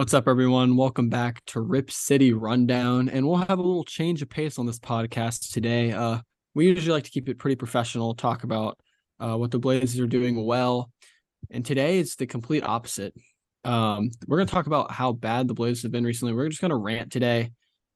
What's up, everyone? Welcome back to Rip City Rundown, and we'll have a little change of pace on this podcast today. Uh, we usually like to keep it pretty professional, talk about uh, what the Blazers are doing well, and today it's the complete opposite. Um, we're going to talk about how bad the Blazers have been recently. We're just going to rant today,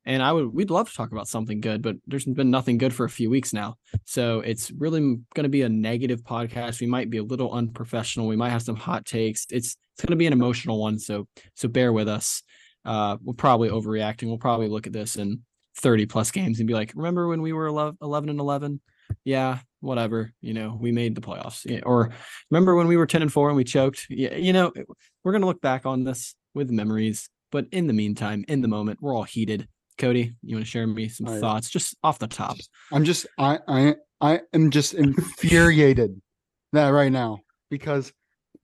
and I would we'd love to talk about something good, but there's been nothing good for a few weeks now, so it's really going to be a negative podcast. We might be a little unprofessional. We might have some hot takes. It's it's going to be an emotional one, so so bear with us. Uh, we're probably overreacting. We'll probably look at this in 30 plus games and be like, remember when we were 11, 11 and 11? Yeah, whatever. You know, we made the playoffs. Yeah, or remember when we were 10 and 4 and we choked? Yeah, you know, we're going to look back on this with memories. But in the meantime, in the moment, we're all heated. Cody, you want to share me some thoughts just off the top? I'm just I I I am just infuriated that right now because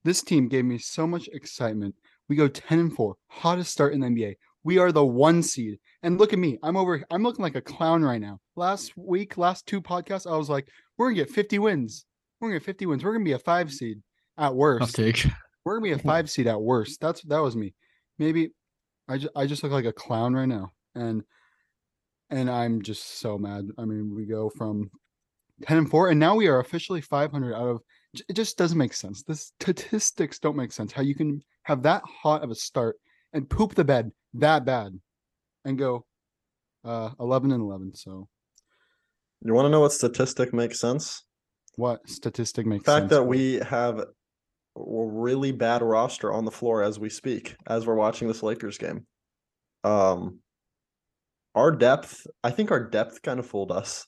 this team gave me so much excitement. We go 10 and 4, hottest start in the NBA. We are the one seed. And look at me. I'm over I'm looking like a clown right now. Last week, last two podcasts, I was like, we're gonna get 50 wins. We're gonna get 50 wins. We're gonna be a five seed at worst. I'll take. We're gonna be a five seed at worst. That's that was me. Maybe I just I just look like a clown right now. And and I'm just so mad. I mean, we go from 10 and 4 and now we are officially 500 out of it just doesn't make sense. The statistics don't make sense. How you can have that hot of a start and poop the bed that bad and go uh 11 and 11. So you want to know what statistic makes sense? What statistic makes the fact sense? that we have a really bad roster on the floor as we speak, as we're watching this Lakers game. Um our depth, I think our depth kind of fooled us.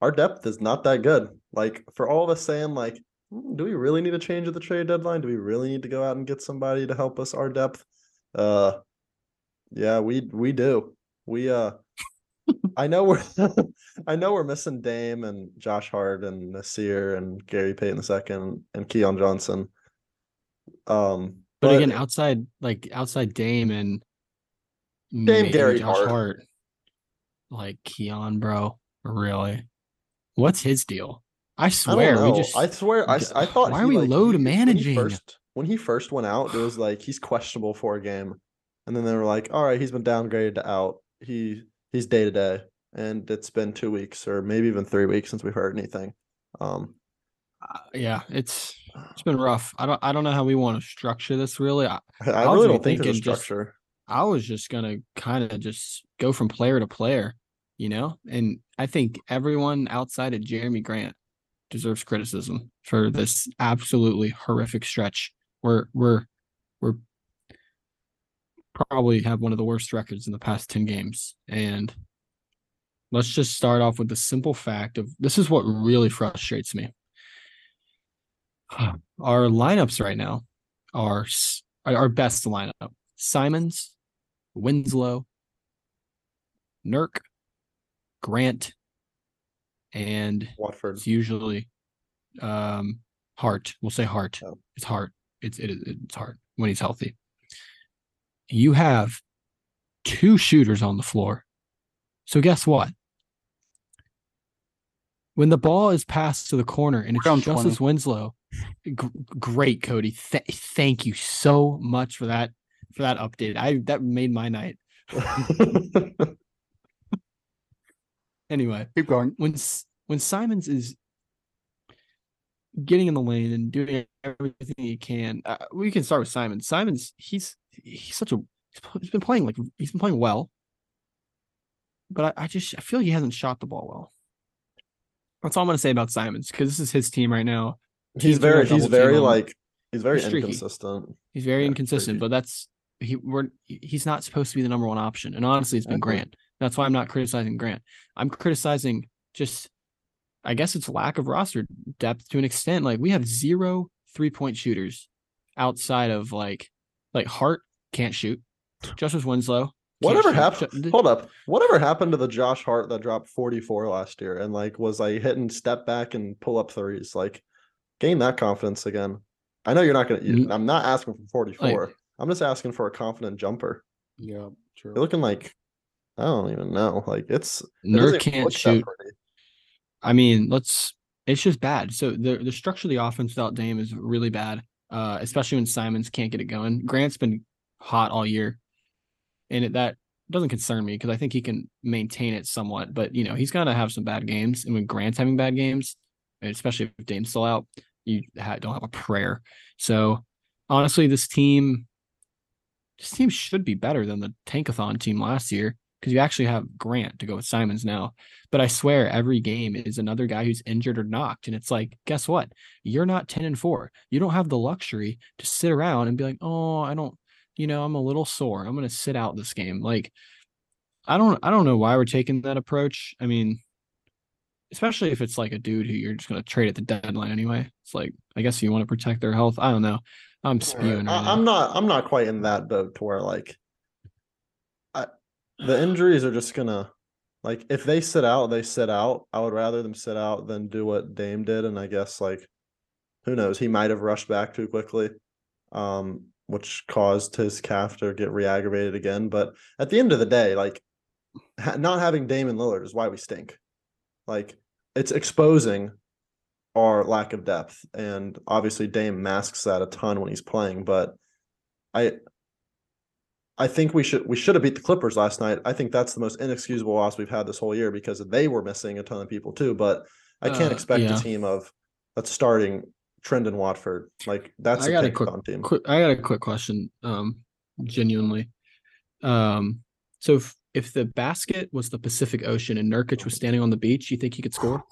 Our depth is not that good. Like for all of us saying like do we really need to change at the trade deadline? Do we really need to go out and get somebody to help us our depth? Uh yeah, we we do. We uh I know we're I know we're missing Dame and Josh Hart and Nassir and Gary Payton II and Keon Johnson. Um but, but again, outside like outside Dame and Dame Gary Josh Hart. Hart, like Keon, bro, really, what's his deal? I swear, I we just. I swear, I, I thought. Why are we like, low to managing? When he, first, when he first went out, it was like he's questionable for a game, and then they were like, "All right, he's been downgraded to out. He he's day to day." And it's been two weeks, or maybe even three weeks, since we've heard anything. Um, uh, yeah, it's it's been rough. I don't I don't know how we want to structure this. Really, I, I, I really don't think there's a structure. I was just gonna kind of just go from player to player, you know, and I think everyone outside of Jerami Grant deserves criticism for this absolutely horrific stretch. We're we're we're probably have one of the worst records in the past 10 games. And let's just start off with the simple fact of this is what really frustrates me. Our lineups right now are our best lineup. Simons, Winslow, Nurk, Grant, and Watford. It's usually um Hart. We'll say Hart. Oh. It's Hart. It's it, it's Hart when he's healthy. You have two shooters on the floor. So guess what? When the ball is passed to the corner and it's Justise 20. Winslow, g- great Cody. Th- thank you so much for that for that update. I that made my night. anyway, keep going. When when Simons is getting in the lane and doing everything he can, uh, we can start with Simons. Simons, he's he's such a he's been playing like he's been playing well, but I, I just I feel he hasn't shot the ball well. That's all I'm gonna say about Simons because this is his team right now. He's very he's very like he's very inconsistent. He's very yeah, inconsistent, but that's he we're he's not supposed to be the number one option. And honestly, it's been Grant. That's why I'm not criticizing Grant. I'm criticizing just I guess it's lack of roster depth to an extent. Like we have zero three point shooters outside of like like Hart can't shoot. Justise Winslow. Whatever happened? Hold up. Whatever happened to the Josh Hart that dropped 44 last year and like was like hitting step back and pull up threes? Like gain that confidence again. I know you're not gonna. You, I'm not asking for 44. Like, I'm just asking for a confident jumper. Yeah, true. You're looking like I don't even know. Like it's Nurk can't shoot. I mean, let's. It's just bad. So the the structure of the offense without Dame is really bad. Uh, especially when Simons can't get it going. Grant's been hot all year. and it, that doesn't concern me because I think he can maintain it somewhat. But you know, he's gonna have some bad games, and when Grant's having bad games, and especially if Dame's still out, you ha- don't have a prayer. So honestly, this team, this team should be better than the Tankathon team last year because you actually have Grant to go with Simons now. But I swear, every game is another guy who's injured or knocked, and it's like, guess what? You're not ten and four. You don't have the luxury to sit around and be like, oh, I don't you know, I'm a little sore. I'm to sit out this game. Like, I don't, I don't know why we're taking that approach. I mean, especially if it's like a dude who you're just to trade at the deadline anyway. It's like, I guess you want to protect their health. I don't know. I'm spewing. I, am not. I'm not quite in that boat to where like, I, the injuries are just gonna, like, if they sit out, they sit out. I would rather them sit out than do what Dame did. And I guess like, who knows? He might have rushed back too quickly. Um, which caused his calf to get re-aggravated again. But at the end of the day, like ha- not having Dame and Lillard is why we stink. Like it's exposing our lack of depth, and obviously Dame masks that a ton when he's playing. But I, I think we should we should have beat the Clippers last night. I think that's the most inexcusable loss we've had this whole year because they were missing a ton of people too. But I can't uh, expect yeah. a team of that's starting Trendon Watford. Like that's I got a quick, team. Quick, I got a quick question. Um, genuinely. Um, so if if the basket was the Pacific Ocean and Nurkic was standing on the beach, you think he could score?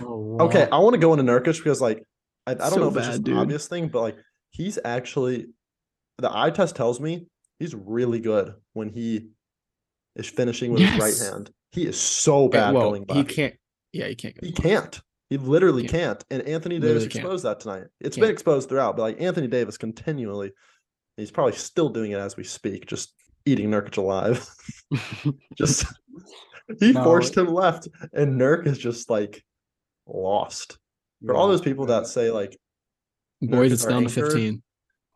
Oh, wow. Okay, I want to go into Nurkic because like I, I don't so know if bad, it's just an obvious thing, but like he's actually the eye test tells me he's really good when he is finishing with yes. his right hand. He is so bad well, going back. He can't. Yeah, he can't. He can't. He literally can't. can't. And Anthony Davis exposed can't. that tonight. It's can't. been exposed throughout, but like Anthony Davis continually, he's probably still doing it as we speak, just eating Nurkic alive. just he no. forced him left, and Nurk is just like lost. For yeah. all those people that say like boys, it's down anchor, to 15.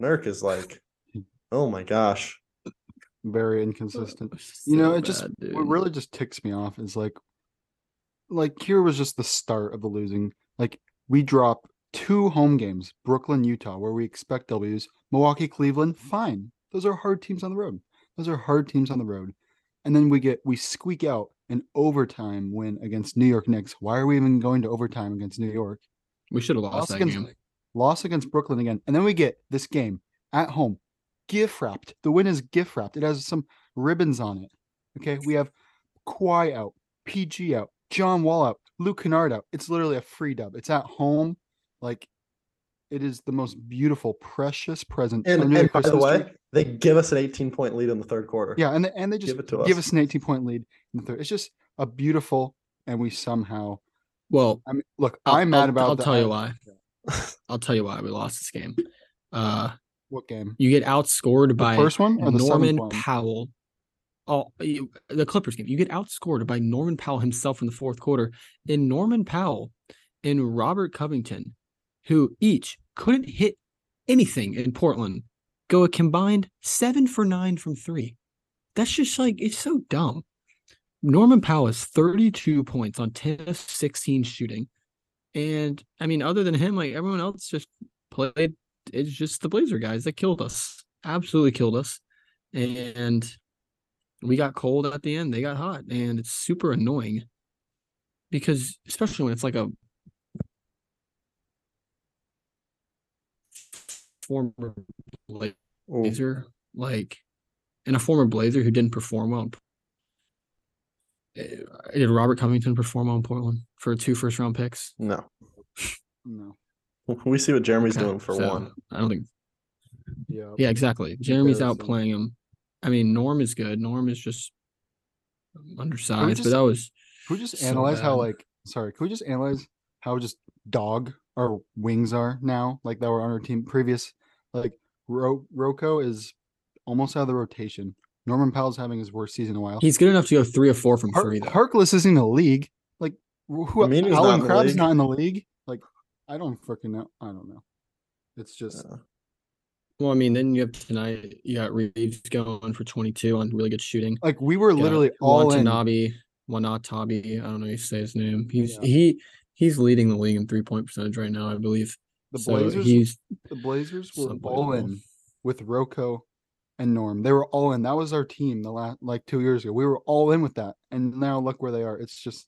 Nurk is like, oh my gosh. Very inconsistent. So you know, it bad, just dude. what really just ticks me off is like like here was just the start of the losing. Like we drop two home games, Brooklyn, Utah, where we expect W's, Milwaukee, Cleveland, fine. Those are hard teams on the road. Those are hard teams on the road. And then we get we squeak out an overtime win against New York Knicks. Why are we even going to overtime against New York? We should have lost, lost that against, game. Loss against Brooklyn again. And then we get this game at home. Gift wrapped. The win is gift wrapped. It has some ribbons on it. Okay. We have Kawhi out, PG out, John Wall out, Luke Kennard out. It's literally a free dub. It's at home. Like it is the most beautiful, precious present. And, and by the way, they give us an 18 point lead in the third quarter. Yeah, and they, and they just give, it to us. give us an 18 point lead in the third. It's just a beautiful, and we somehow. Well, I mean, look, i am mad I'll, about. I'll tell you why. I'll tell you why we lost this game. Uh, what game? You get outscored the by first one Norman Powell oh, the Clippers game. You get outscored by Norman Powell himself in the fourth quarter. And Norman Powell and Robert Covington, who each couldn't hit anything in Portland, go a combined seven for nine from three. That's just like, it's so dumb. Norman Powell has 32 points on 10 of 16 shooting. And I mean, other than him, like everyone else just played. It's just the Blazer guys that killed us, absolutely killed us. And we got cold at the end, they got hot, and it's super annoying because especially when it's like a former blazer, like and a former blazer who didn't perform well. Eh, did Robert Covington perform well in Portland for two first round picks? No. no. We see what Jerami's okay, doing for so one. I don't think. Yeah. Yeah, exactly. Jerami's outplaying him. I mean, Norm is good. Norm is just undersized, just, but that was. Can we just so analyze bad. how like? Sorry, can we just analyze how just dog our wings are now? Like that were on our team previous. Like Ro- RoCo is almost out of the rotation. Norman Powell's having his worst season in a while. He's good enough to go three or four from Har- three. Though. Harkless is in the league. Like who? I mean, Allen not Crabbe's not in the league. Like I don't freaking know. I don't know. It's just. Yeah. Well, I mean, then you have tonight. You got Reaves going for 22 on really good shooting. Like we were literally all Watanabe, Wanatabi. I don't know how you say his name. He's yeah. he he's leading the league in three point percentage right now, I believe. The so Blazers. He's the Blazers were all in with RoCo and Norm. They were all in. That was our team the last like two years ago. We were all in with that, and now look where they are. It's just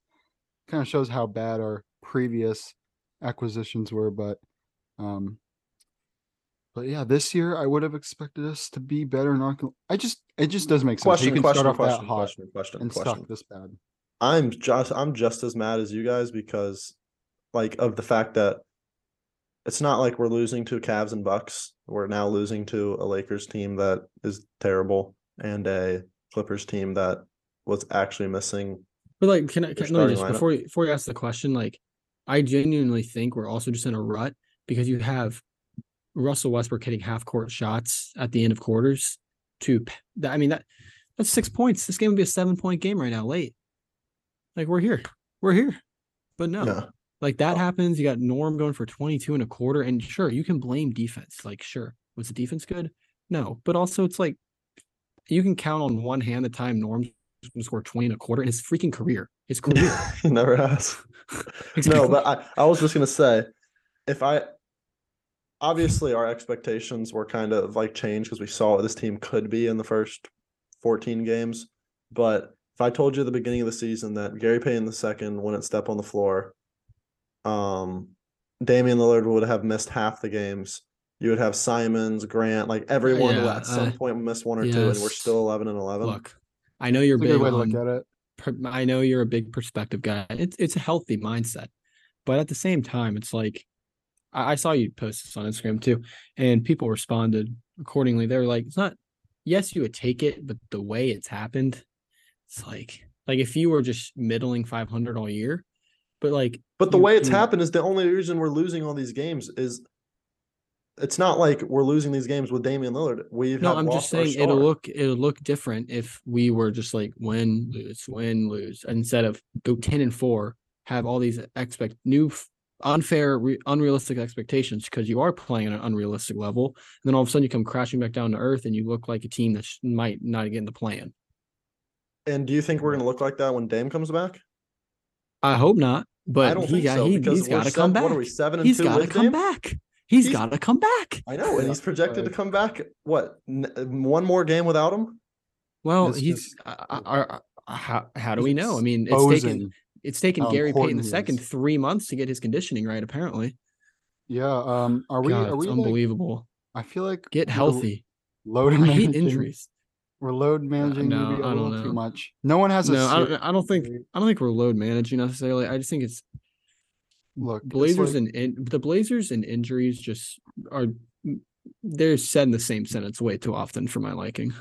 kind of shows how bad our previous acquisitions were. But, um, but yeah, this year I would have expected us to be better. Not, gonna- I just it just doesn't make sense. how Question, you can question, start off question, that hot question, question, and question. suck this bad. I'm just I'm just as mad as you guys because like of the fact that it's not like we're losing to Cavs and Bucks. We're now losing to a Lakers team that is terrible and a Clippers team that was actually missing. But like, can I can, starting just lineup. before you, before you ask the question, like, I genuinely think we're also just in a rut because you have Russell Westbrook hitting half court shots at the end of quarters. To that, I mean that that's six points. This game would be a seven point game right now. Late, like we're here, we're here, but no, Yeah. Like that oh. happens. You got Norm going for 22 and a quarter. And sure, you can blame defense. Like, sure, was the defense good? No. But also, it's like you can count on one hand the time Norm's going to score 20 and a quarter in his freaking career. His career. he never has. No, but I, I was just gonna say, if I obviously our expectations were kind of like changed because we saw what this team could be in the first 14 games. But if I told you at the beginning of the season that Gary Payton the second wouldn't step on the floor, um Damian Lillard would have missed half the games. You would have Simons, Grant, like everyone Yeah, at some uh, point missed one or two, and we're still 11 and 11. Look, I know you're It's a good big way to look at it. per- I know you're a big perspective guy. It's it's a healthy mindset, but at the same time, it's like I, I saw you post this on Instagram too, and people responded accordingly. They're like, it's not. Yes, you would take it, but the way it's happened, it's like like if you were just middling 500 all year, but like But the you- way it's you- happened is the only reason we're losing all these games is it's not like we're losing these games with Damian Lillard. We've No, I'm just saying it'll look it'll look different if we were just like win lose win lose instead of go ten and four have all these expect new unfair re- unrealistic expectations because you are playing at an unrealistic level and then all of a sudden you come crashing back down to earth and you look like a team that sh- might not get in the plan. And do you think we're going to look like that when Dame comes back? I hope not, I but don't he think got so he, because he's we're got to come back. What are we seven and He's two got to come Dame? back. He's He's- got to come back. I know, and he's projected to come back. What n- one more game without him? Well, It's he's just- uh, uh, uh, uh, how how do we know? I mean, it's taken it's taken how Gary Payton the second three months to get his conditioning right. Apparently, Yeah. Um. Are we? God, are it's we? Like, unbelievable. I feel like Get healthy. Load I hate managing- injuries. We're load managing no, maybe a little too much. No one has a. No, I don't, I don't think I don't think we're load managing necessarily. I just think it's Look, it's Blazers like- and in, the Blazers and injuries just are they're said in the same sentence way too often for my liking.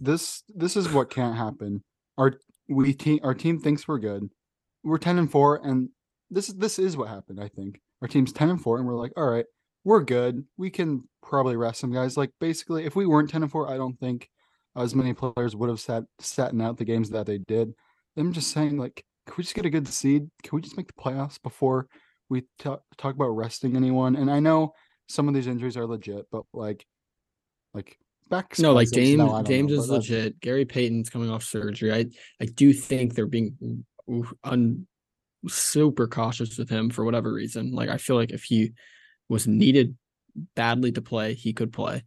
this this is what can't happen. Our we team our team thinks we're good. We're ten and four, and this is this is what happened. I think our team's ten and four, and we're like, all right, we're good. We can probably rest some guys. Like basically, if we weren't ten and four, I don't think as many players would have sat sat out the games that they did. I'm just saying, like, can we just get a good seed? Can we just make the playoffs before we talk talk about resting anyone? And I know some of these injuries are legit, but like, like back No, like James no, James know, is legit. Gary Payton's coming off surgery. I I do think they're being un, super cautious with him for whatever reason. Like I feel like if he was needed badly to play, he could play.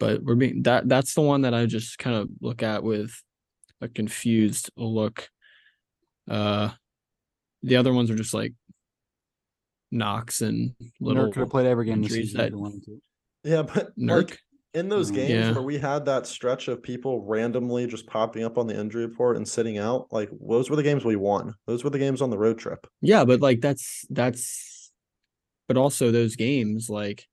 But we're being that that's the one that I just kind of look at with a confused look. Uh the other ones are just like knocks and little Nurk could have played every game this season that- wanted to. Yeah, but Nurk. like in those Mm. games Yeah. where we had that stretch of people randomly just popping up on the injury report and sitting out, like those were the games we won. Those were the games on the road trip. Yeah, but like that's that's but also those games like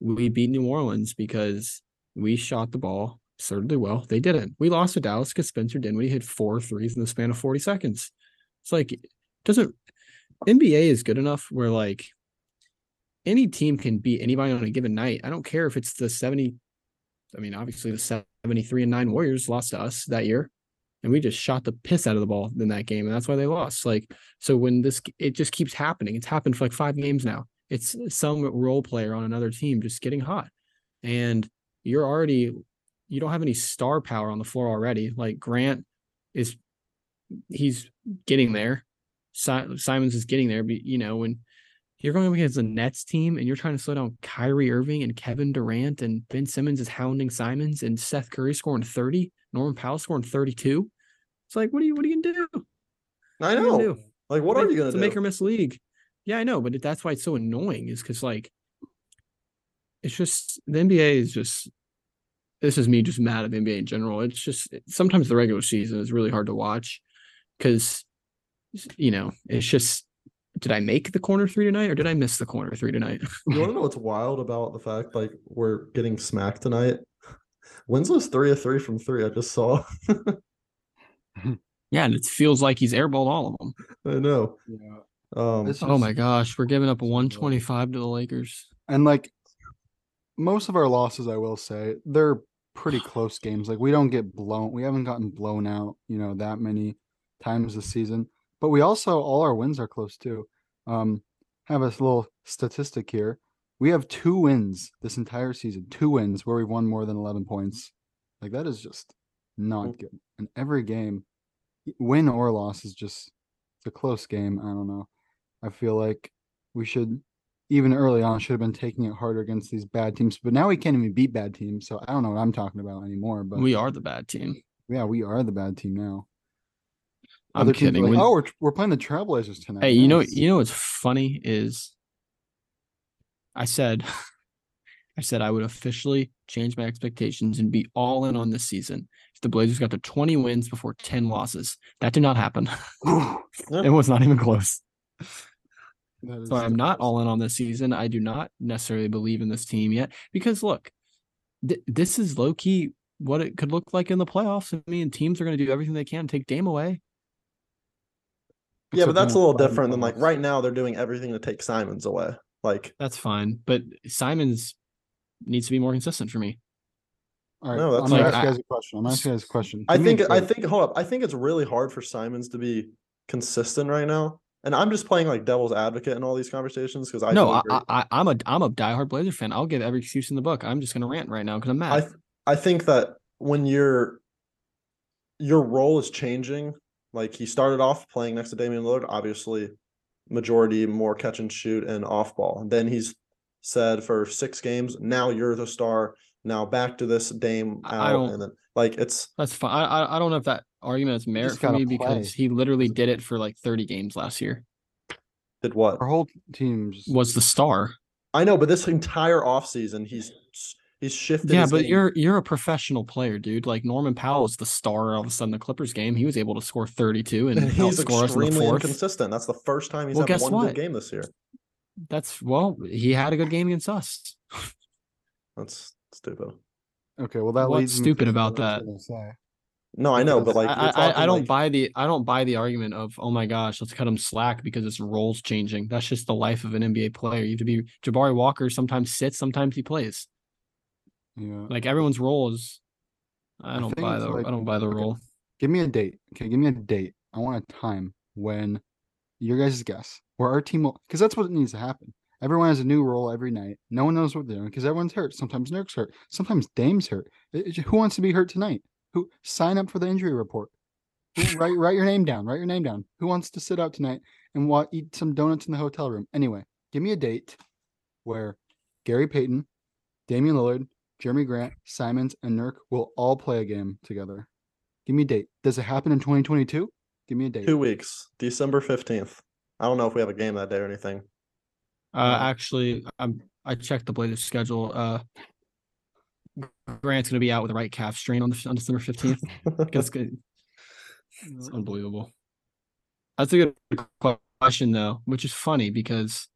we beat New Orleans because we shot the ball certainly well. They didn't. We lost to Dallas because Spencer Dinwiddie hit four threes in the span of 40 seconds. It's like it doesn't NBA is good enough where like any team can beat anybody on a given night. I don't care if it's the 70 I mean, obviously the 73 and 9 Warriors lost to us that year. And we just shot the piss out of the ball in that game. And that's why they lost. Like, so when this, it just keeps happening. It's happened for like five games now. It's some role player on another team just getting hot. And you're already, you don't have any star power on the floor already. Like Grant is, he's getting there. Si- Simons is getting there. But, you know, when You're going up against a Nets team and you're trying to slow down Kyrie Irving and Kevin Durant and Ben Simmons is hounding Simons and Seth Curry scoring 30, Norman Powell scoring 32. It's like, what are you what are you gonna do? I What are you gonna know. do? Like, what are you gonna it's a do? make or miss league? Yeah, I know, but that's why it's so annoying. Is because like, it's just the NBA is just. This is me just mad at the NBA in general. It's just sometimes the regular season is really hard to watch because, you know, it's just. Did I make the corner three tonight, or did I miss the corner three tonight? You want to know what's wild about the fact like we're getting smacked tonight? Winslow's three of three from three. I just saw. yeah, and it feels like he's airballed all of them. I know. Yeah. Um, It's Oh my gosh, we're giving up so low. 125 to the Lakers. And like most of our losses, I will say, they're pretty close games. Like we don't get blown. We haven't gotten blown out, you know, that many times this season. But we also all our wins are close too. Um, have a little statistic here. We have two wins this entire season. Two wins where we've won more than eleven points. Like that is just not Mm. good. And every game, win or loss, is just it's a close game. I don't know. I feel like we should even early on should have been taking it harder against these bad teams. But now we can't even beat bad teams. So I don't know what I'm talking about anymore. But We are the bad team. yeah, we are the bad team now. I'm Other kidding. like, oh, we're, we're playing the Trailblazers tonight. Hey, you know, you know what's funny is I said I said I would officially change my expectations and be all in on this season if the Blazers got to 20 wins before 10 losses. That did not happen. it was not even close. That is So I'm not all in on this season. I do not necessarily believe in this team yet because look, th- this is low key what it could look like in the playoffs. I mean, teams are going to do everything they can to take Dame away. yeah, but that's a little different than like right now they're doing everything to take Simons away. Like, That's fine, but Simons needs to be more consistent for me. All right, No, that's I'm gonna like- ask you guys a question. I'm gonna ask you guys a question. I Give me a think I think hold up. I think it's really hard for Simons to be consistent right now. And I'm just playing like devil's advocate in all these conversations because I no, I, I, I'm a I'm a diehard Blazer fan. I'll give every excuse in the book. I'm just gonna rant right now because I'm mad. I th- I think that when your your role is changing, like he started off playing next to Damian Lillard, obviously majority more catch and shoot and off ball. And then he's said for six games, now you're the star. Now back to this Dame out, don't- and then like it's That's fine. I, I I don't know if that argument has merit just for gotta me play. because he literally did it for like 30 games last year. did what our whole team Was the star. I know, but this entire offseason he's he's shifted. Yeah, his but game. you're you're a professional player, dude. Like Norman Powell is the star. All of a sudden, the Clippers game, he was able to score 32 and And he's outscore us in the extremely fourth. inconsistent. That's the first time he's Well, had guess one what? good game this year. That's well, he had a good game against us. That's stupid. okay. Well, that What's leads me stupid about what I was that? gonna say. No, I know, but like I, I, I don't like- buy the I don't buy the argument of oh my gosh let's cut him slack because his role's changing. That's just the life of an NBA player. You have to be Jabari Walker. Sometimes sits, sometimes he plays. Yeah. Like everyone's role is. I I don't think buy the like- I don't buy the okay. role. Give me a date. Okay, give me a date. I want a time when your guys' guess where our team will, because that's what needs to happen. Everyone has a new role every night. No one knows what they're doing because everyone's hurt. Sometimes Nurk's hurt. Sometimes Dame's hurt. It- it- who wants to be hurt tonight? Who sign up for the injury report? Who, write write your name down. Write your name down. Who wants to sit out tonight and wa- eat some donuts in the hotel room? Anyway, give me a date where Gary Payton, Damian Lillard, Jerami Grant, Simons, and Nurk will all play a game together. Give me a date. Does it happen in 2022? Give me a date. two weeks, December fifteenth. I don't know if we have a game that day or anything. Uh, Um, actually, I'm I checked the Blazers schedule. Uh, Grant's gonna be out with a right calf strain on the on December fifteenth. That's good. It's unbelievable. That's a good question though, which is funny because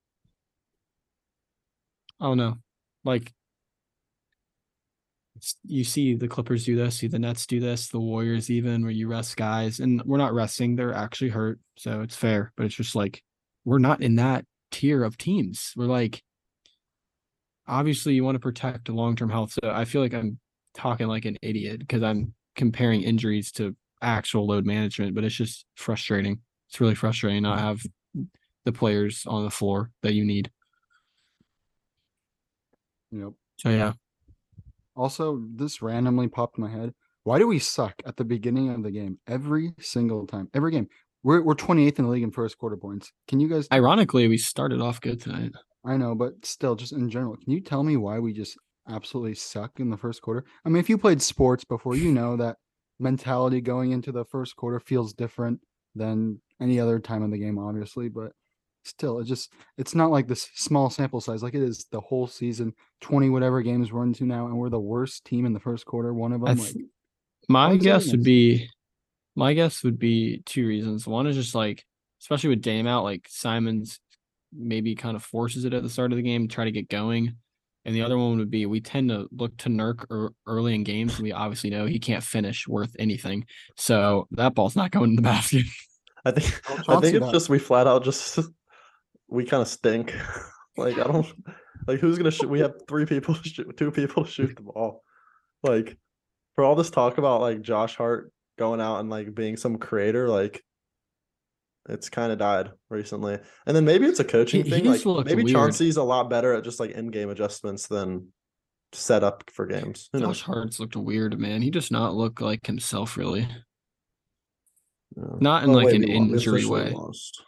I don't know, like you see the Clippers do this, see the Nets do this, the Warriors even, where you rest guys, and we're not resting; they're actually hurt, so it's fair. But it's just like we're not in that tier of teams. We're like, obviously, you want to protect long term health. So I feel like I'm talking like an idiot because I'm comparing injuries to actual load management, but it's just frustrating. It's really frustrating not have the players on the floor that you need. Yep. So yeah, Also, this randomly popped in my head. Why do we suck at the beginning of the game every single time? Every game. We're we're 28th in the league in first quarter points. Can you guys? Ironically, we started off good tonight. I know, but still, just in general, can you tell me why we just absolutely suck in the first quarter? I mean, if you played sports before, you know that mentality going into the first quarter feels different than any other time in the game, obviously. But still, it just it's not like this small sample size like it is the whole season, 20 whatever games we're into now, and we're the worst team in the first quarter. One of them, th- like My Why is that guess would be, my guess would be two reasons. One is just like, especially with Dame out, like Simons maybe kind of forces it at the start of the game, try to get going. And the other one would be we tend to look to Nurk er, early in games. We obviously know he can't finish worth anything. So that ball's not going in the basket. I think I think it's does. just we flat out just we kind of stink. like I don't like who's gonna shoot. We have three people shoot, two people shoot the ball. Like for all this talk about like Josh Hart going out and like being some creator, like it's kind of died recently. And then maybe it's a coaching He- thing. he Like maybe weird. Chauncey's a lot better at just like in game adjustments than set up for games. Who knows? Josh Hart's looked weird, man. He does not look like himself, really. Yeah. Not in Oh, like wait, an we lo- we injury way. lost.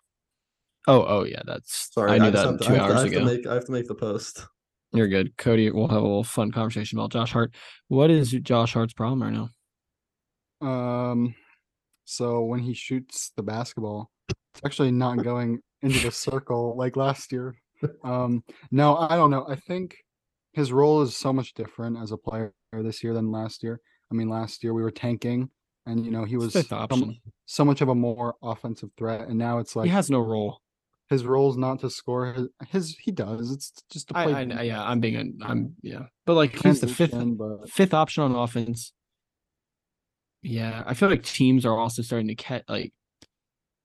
Oh, oh yeah, that's. Sorry, I knew just that have to- two I have to- I hours have ago. make- I have to make the post. You're good, Cody. We'll have a little fun conversation about Josh Hart. What is Josh Hart's problem right now? Um, so when he shoots the basketball, it's actually not going into the circle like last year. Um, no, I don't know. I think his role is so much different as a player this year than last year. I mean, last year we were tanking, and you know he was Fifth so, much of a more offensive threat, and now it's like he has no role. his role is not to score. His, his he does. It's just to play. I, I- yeah, I'm being, a, I'm yeah, but like he's the fifth, but fifth option on offense. Yeah, I feel like teams are also starting to catch like.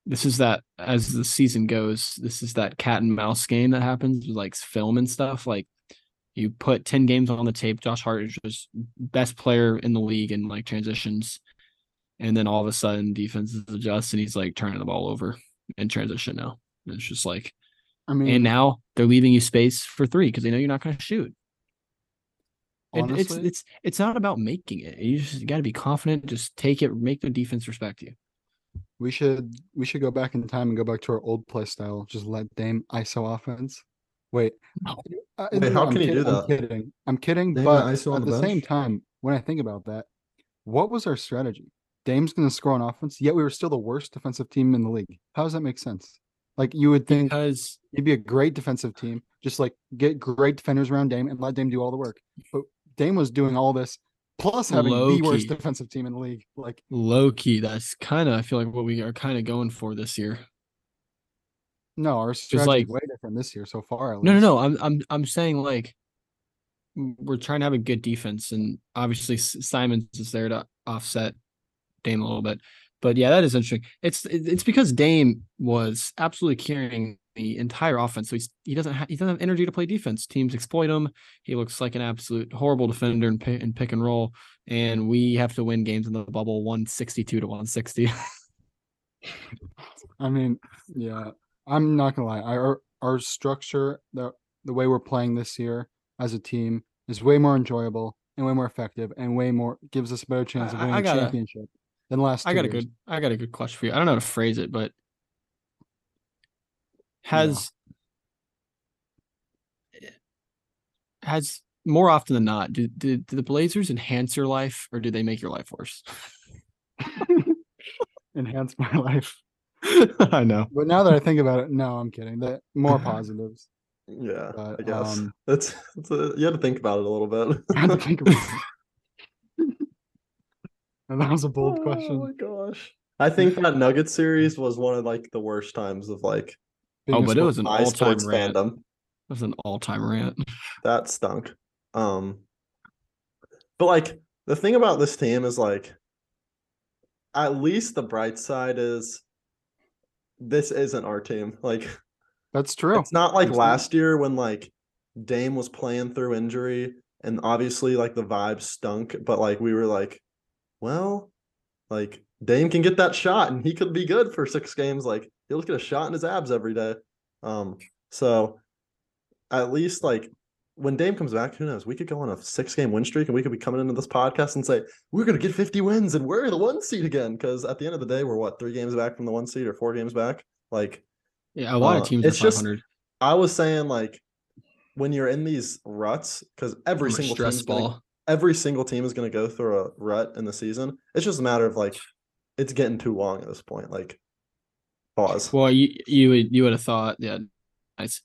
This is that as the season goes, this is that cat and mouse game that happens with like film and stuff. Like you put 10 games on the tape, Josh Hart is just best player in the league in like transitions. And then all of a sudden defenses adjust and he's like turning the ball over in transition now. And it's just like I mean, and now they're leaving you space for three because they know you're not going to shoot. And it's it's it's not about making it. You just got to be confident. Just take it. Make the defense respect you. We should we should go back in time and go back to our old play style. Just let Dame ISO offense. Wait, No. uh, Wait, no, how I'm can you do kidding, that? I'm kidding. I'm kidding. Dame but ISO at the the same time, when I think about that, what was our strategy? Dame's going to score on offense, yet we were still the worst defensive team in the league. How does that make sense? Like you would think Because you'd be a great defensive team, just like get great defenders around Dame and let Dame do all the work. But Dame was doing all this plus having the worst defensive team in the league. Like low key, that's kind of I feel like what we are kind of going for this year. no, our strategy like- is way different this year so far. No, no, no. I'm I'm I'm saying like we're trying to have a good defense, and obviously Simons is there to offset Dame a little bit. But yeah, that is interesting. It's it's because Dame was absolutely carrying the entire offense, so he's he doesn't ha- he doesn't have energy to play defense. Teams exploit him. He looks like an absolute horrible defender in, pi- in pick and roll, and we have to win games in the bubble, one sixty two to one sixty. I mean, yeah, I'm not gonna lie. Our our structure, the the way we're playing this year as a team is way more enjoyable and way more effective and way more gives us a better chance of I- I winning a championship than last. I got a good I got a good question for you. I don't know how to phrase it, but has has more often than not, do, do, do the Blazers enhance your life or do they make your life worse? Enhance my life. I know. But now that I think about it, no, I'm kidding. That more positives. Yeah, I guess um, it's, it's a, you had to think about it a little bit. I had to think about it. And that was a bold question. Oh my gosh. I think that Nugget series was one of like the worst times of like Being Oh, but it was an all time rant. It was an all time rant. That stunk. Um but like the thing about this team is like at least the bright side is this isn't our team. Like That's true. It's not like last year when like Dame was playing through injury and obviously like the vibe stunk, but like we were like, well, like Dame can get that shot and he could be good for six games. Like he'll get a shot in his abs every day. Um, so at least like when Dame comes back, who knows? We could go on a six game win streak and we could be coming into this podcast and say, we're going to get 50 wins and we're the one seed again. Because at the end of the day, we're what, three games back from the one seed or four games back? Like, Yeah, a lot Uh, of teams it's are just- I was saying, like, when you're in these ruts, because every much single team's gonna- ball. every single team is going to go through a rut in the season. It's just a matter of like, it's getting too long at this point. Like, pause. Well, you you would you would have thought, yeah.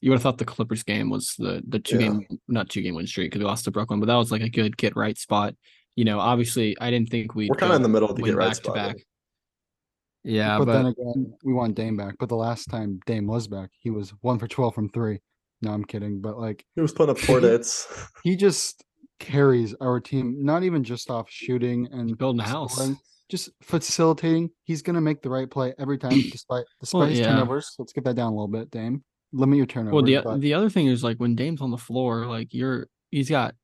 You would have thought the Clippers game was the the two Yeah. game, not two game win streak because we lost to Brooklyn, but that was like a good get right spot. You know, obviously, I didn't think we'd We're kind of in the middle of the win get right back to spot. back. though. Yeah, but, but, then again, we want Dame back. But the last time Dame was back, he was one for twelve from three. No, I'm kidding. But like He was putting up four dates. he just carries our team, not even just off shooting and building a house. scoring, just facilitating. He's gonna make the right play every time, despite despite Well, his yeah. turnovers. Let's get that down a little bit, Dame. Limit your turnovers. Well, the but- the other thing is like when Dame's on the floor, like you're he's got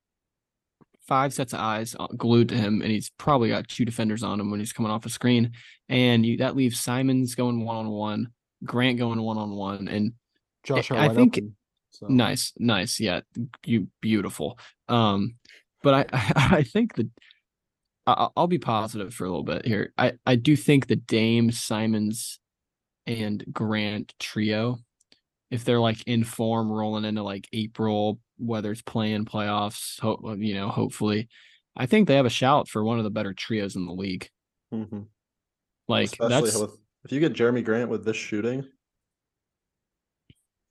five sets of eyes uh, glued to him, and he's probably got two defenders on him when he's coming off a screen, and you, that leaves Simons going one on one, Grant going one on one, and Josh, I- I think- open, so. nice, nice, yeah, you beautiful. Um, but I I think that I- I'll be positive for a little bit here. I I do think the Dame Simons and Grant trio, if they're like in form rolling into like April, whether it's playing playoffs, ho- you know, hopefully, I think they have a shout for one of the better trios in the league. Mhm. Like Especially that's with if you get Jerami Grant with this shooting.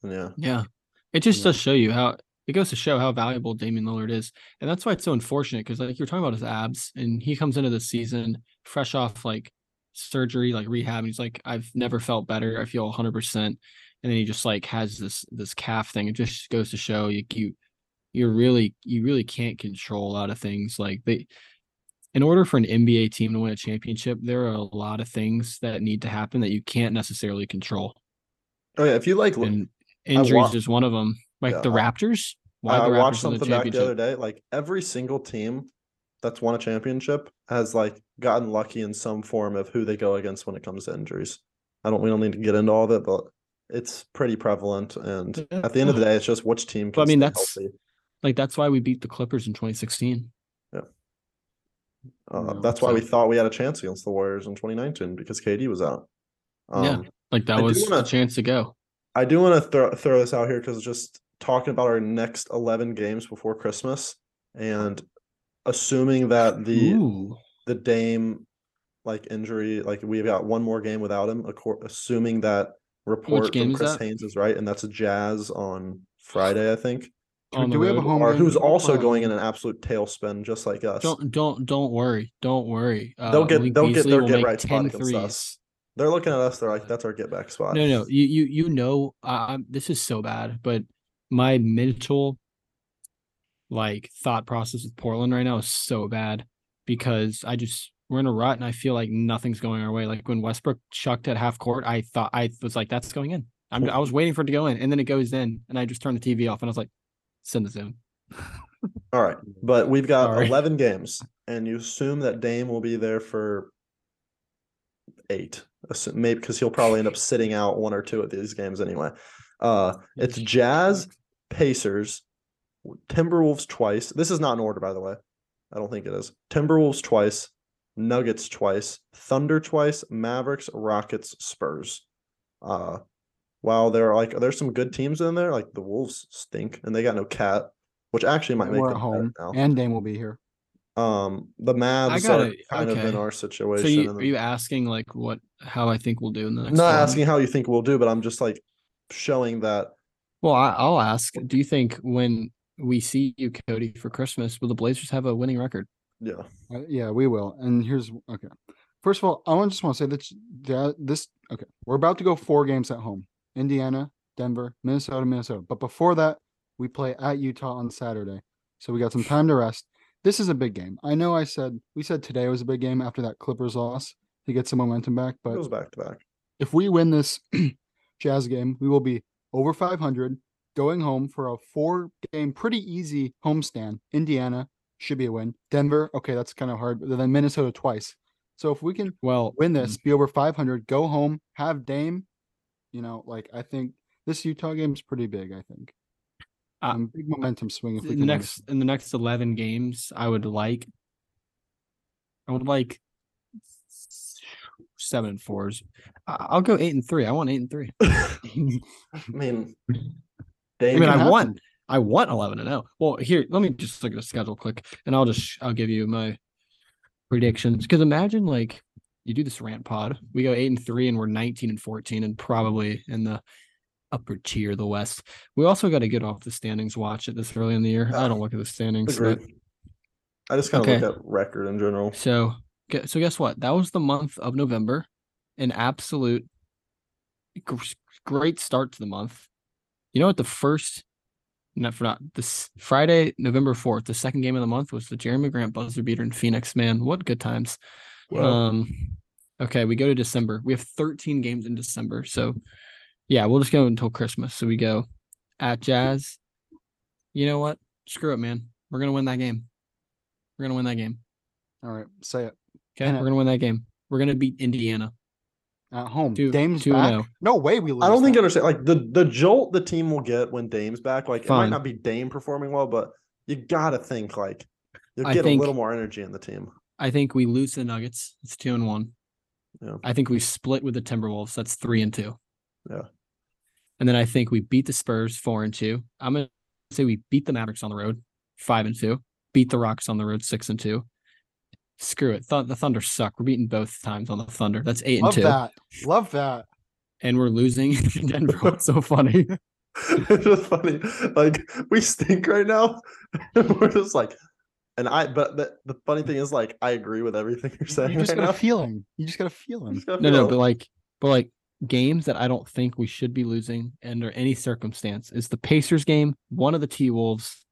Yeah. yeah, it just Yeah. does show you how it goes to show how valuable Damian Lillard is, and that's why it's so unfortunate because like you're talking about his abs, and he comes into the season fresh off like surgery, like rehab, and he's like, I've never felt better. I feel 100, percent and then he just like has this this calf thing. It just goes to show you you you're really you really can't control a lot of things. Like they, in order for an NBA team to win a championship, there are a lot of things that need to happen that you can't necessarily control, Oh yeah. If you like, and injuries wa- is one of them. Like Yeah, the Raptors. Why I the watched Raptors win the something back the other championship? day. Like every single team that's won a championship has like gotten lucky in some form of who they go against when it comes to injuries. I don't. We don't need to get into all of it, but it's pretty prevalent. And Yeah. at the end of the day, it's just which team. Can I mean, stay that's- healthy. Like that's why we beat the Clippers in 2016. Uh, No, that's why we thought we had a chance against the Warriors in 2019 because KD was out. Um, Yeah. Like that I do was wanna- a chance to go. I do want to throw throw this out here because just talking about our next 11 games before Christmas and assuming that the Ooh. the Dame like injury, like we've got one more game without him, assuming that report from Chris that? Haynes is right, and that's a Jazz on Friday, I think. Do- on do the we have a road. home Or who's also going in an absolute tailspin, just like us. Don't don't don't worry. Don't worry. Uh, They'll get Malik they'll get their get make right spot 10 against threes. us. They're looking at us. They're like, "That's our get back spot." No, no, you you you know, I, I'm this is so bad, but my mental like thought process with Portland right now is so bad because I just we're in a rut and I feel like nothing's going our way. Like when Westbrook chucked at half court, I thought I was like, that's going in. I'm, I was waiting for it to go in, and then it goes in, and I just turned the TV off, and I was like, send this in. All right, but we've got Sorry. 11 games, and you assume that Dame will be there for eight, maybe because he'll probably end up sitting out one or two of these games anyway. Uh, it's Jazz, Pacers, Timberwolves twice. This is not in order, by the way. I don't think it is. Timberwolves twice, Nuggets twice, Thunder twice, Mavericks, Rockets, Spurs. Uh, while there are like there's some good teams in there, like the Wolves stink and they got no KAT, which actually might make We're them better home, now. and Dame will be here. Um, the Mavs got are kind of in Okay. our So situation. you, are you asking like what how I think we'll do in the next? Not 11? asking how you think we'll do, but I'm just like showing that Well, I, I'll ask. Do you think when we see you, Cody, for Christmas, will the Blazers have a winning record? yeah. Uh, yeah, we will. And here's okay. First of all, I just want to say that that this okay. We're about to go four games at home: Indiana, Denver, Minnesota, Minnesota. But before that, we play at Utah on Saturday, so we got some time to rest. This is a big game. I know. I said we said today was a big game after that Clippers loss to get some momentum back. It But goes back to back. if we win this Jazz game, we will be over 500, going home for a four game, pretty easy homestand. Indiana should be a win. Denver, okay, that's kind of hard, but then Minnesota twice. So if we can Well, win this, be over 500, go home, have Dame, you know, like I think this Utah game is pretty big. I think. Um, big momentum swing if we can win. next in the next 11 games i would like i would like seven and fours. I- i'll go eight and three. I want eight and three. I mean, i mean i can want i want 11 and 0 well here let me just look at the schedule quick and i'll just i'll give you my predictions. Because imagine like you do this rant pod. We go eight and three and we're 19 and 14 and probably in the upper tier of the west. We also got to get off the standings watch it this early in the year. I don't ah, look at the standings but- I just kind of Okay. look at record in general. So, gue- so guess what? That was the month of November, an absolute great start to the month. You know what? The first, not for not this Friday, November fourth, the second game of the month was the Jerami Grant buzzer beater in Phoenix. Man, what good times! Um, okay, we go to December. We have 13 games in December, so yeah, we'll just go until Christmas. So we go at Jazz. You know what? Screw it, man. We're gonna win that game. We're gonna win that game. All right, say it Okay, we're gonna win that game. We're gonna beat Indiana. at home. Two- Dame's two back. oh. No way we lose. I don't think that. you understand. Like the the jolt the team will get when Dame's back. Like it might not be Dame performing well, but you gotta think like you'll I get think- a little more energy in the team. I think we lose the Nuggets. It's two and one. Yeah. I think we split with the Timberwolves. That's three and two. Yeah. And then I think we beat the Spurs four and two. I'm gonna say we beat the Mavericks on the road five and two. Beat the Rocks on the road six and two. Screw it. Th- the Thunder suck. We're beating both times on the Thunder. That's eight and Love two. that. Love that. And we're losing to Denver. What's so funny? it's just funny. Like we stink right now. We're just like, and I. But the, the funny thing is, like, I agree with everything you're saying You just right got now. a feeling. You just got a feeling. Just gotta No, no, but like, but like games that I don't think we should be losing under any circumstance is the Pacers game, one of the T Wolves,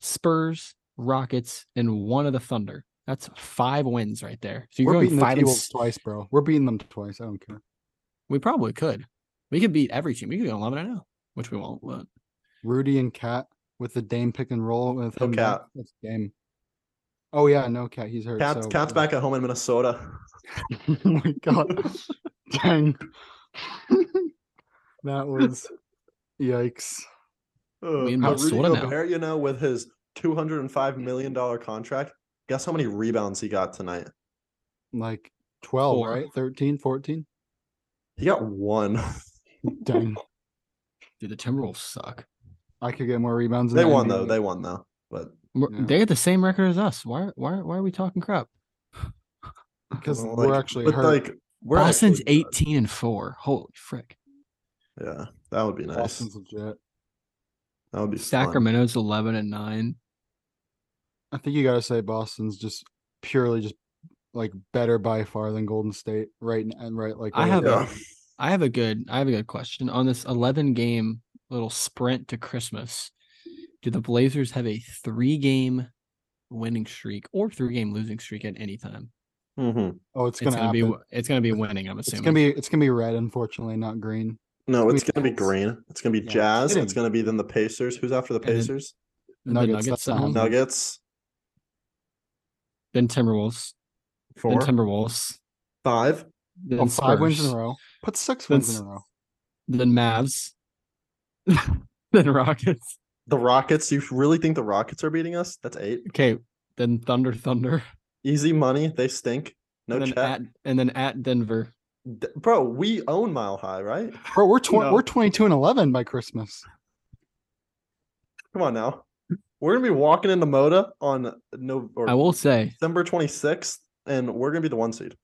Spurs, Rockets, and one of the Thunder. That's five wins right there. So you're We're going beating the five and T-Wolves s- twice, bro. We're beating them twice. I don't care. we probably could. We could beat every team. We could go eleven and zero, which we won't. But Rudy and KAT with the Dame pick and roll with No him. KAT. That's game. Oh yeah, no KAT. He's hurt. KAT's so, KAT's uh, back at home in Minnesota. oh my god. Dang. that was yikes. Uh, in but Rudy Minnesota now. Gobert, you know, with his two hundred and five million dollar contract, guess how many rebounds he got tonight? Like 12, Four. right? 13, 14. He got one. Dang. dude, the Timberwolves suck. I could get more rebounds. in they won NBA. though. They won though. But Yeah. They get the same record as us. Why? Why? Why are we talking crap? because well, we're actually but hurt. like we're Boston's actually good. eighteen and four. Holy frick! Yeah, that would be nice. Boston's legit. That would be fun. Sacramento's eleven and nine. I think you gotta say Boston's just purely just like better by far than Golden State, right? And right, like I have now. a- I have a good I have a good question on this 11 game little sprint to Christmas. Do the Blazers have a 3 game winning streak or 3 game losing streak at any time? Mhm. Oh, it's It's gonna, going to be it's going to be winning, I'm assuming It's gonna be it's gonna be red, unfortunately, not green. No, it's Wait, gonna be it's- green. It's gonna be Yeah, Jazz. It's kidding. gonna be then the Pacers. Who's after the And then- Pacers? the Nuggets, Nuggets, that's at not home, happening. Nuggets. Then Timberwolves, Four, then Timberwolves, five. then Oh, five wins in a row. Put six Then wins in a row. then Mavs, then Rockets. The Rockets. You really think the Rockets are beating us? That's eight. Okay, then Thunder Thunder, Easy money. They stink. No and then chat. at and then at Denver. D- Bro, we own Mile High, right? Bro, we're tw- No. we're twenty two and eleven by Christmas. Come on now. We're gonna be walking into Moda on no or I will say, December 26th, and we're gonna be the one seed.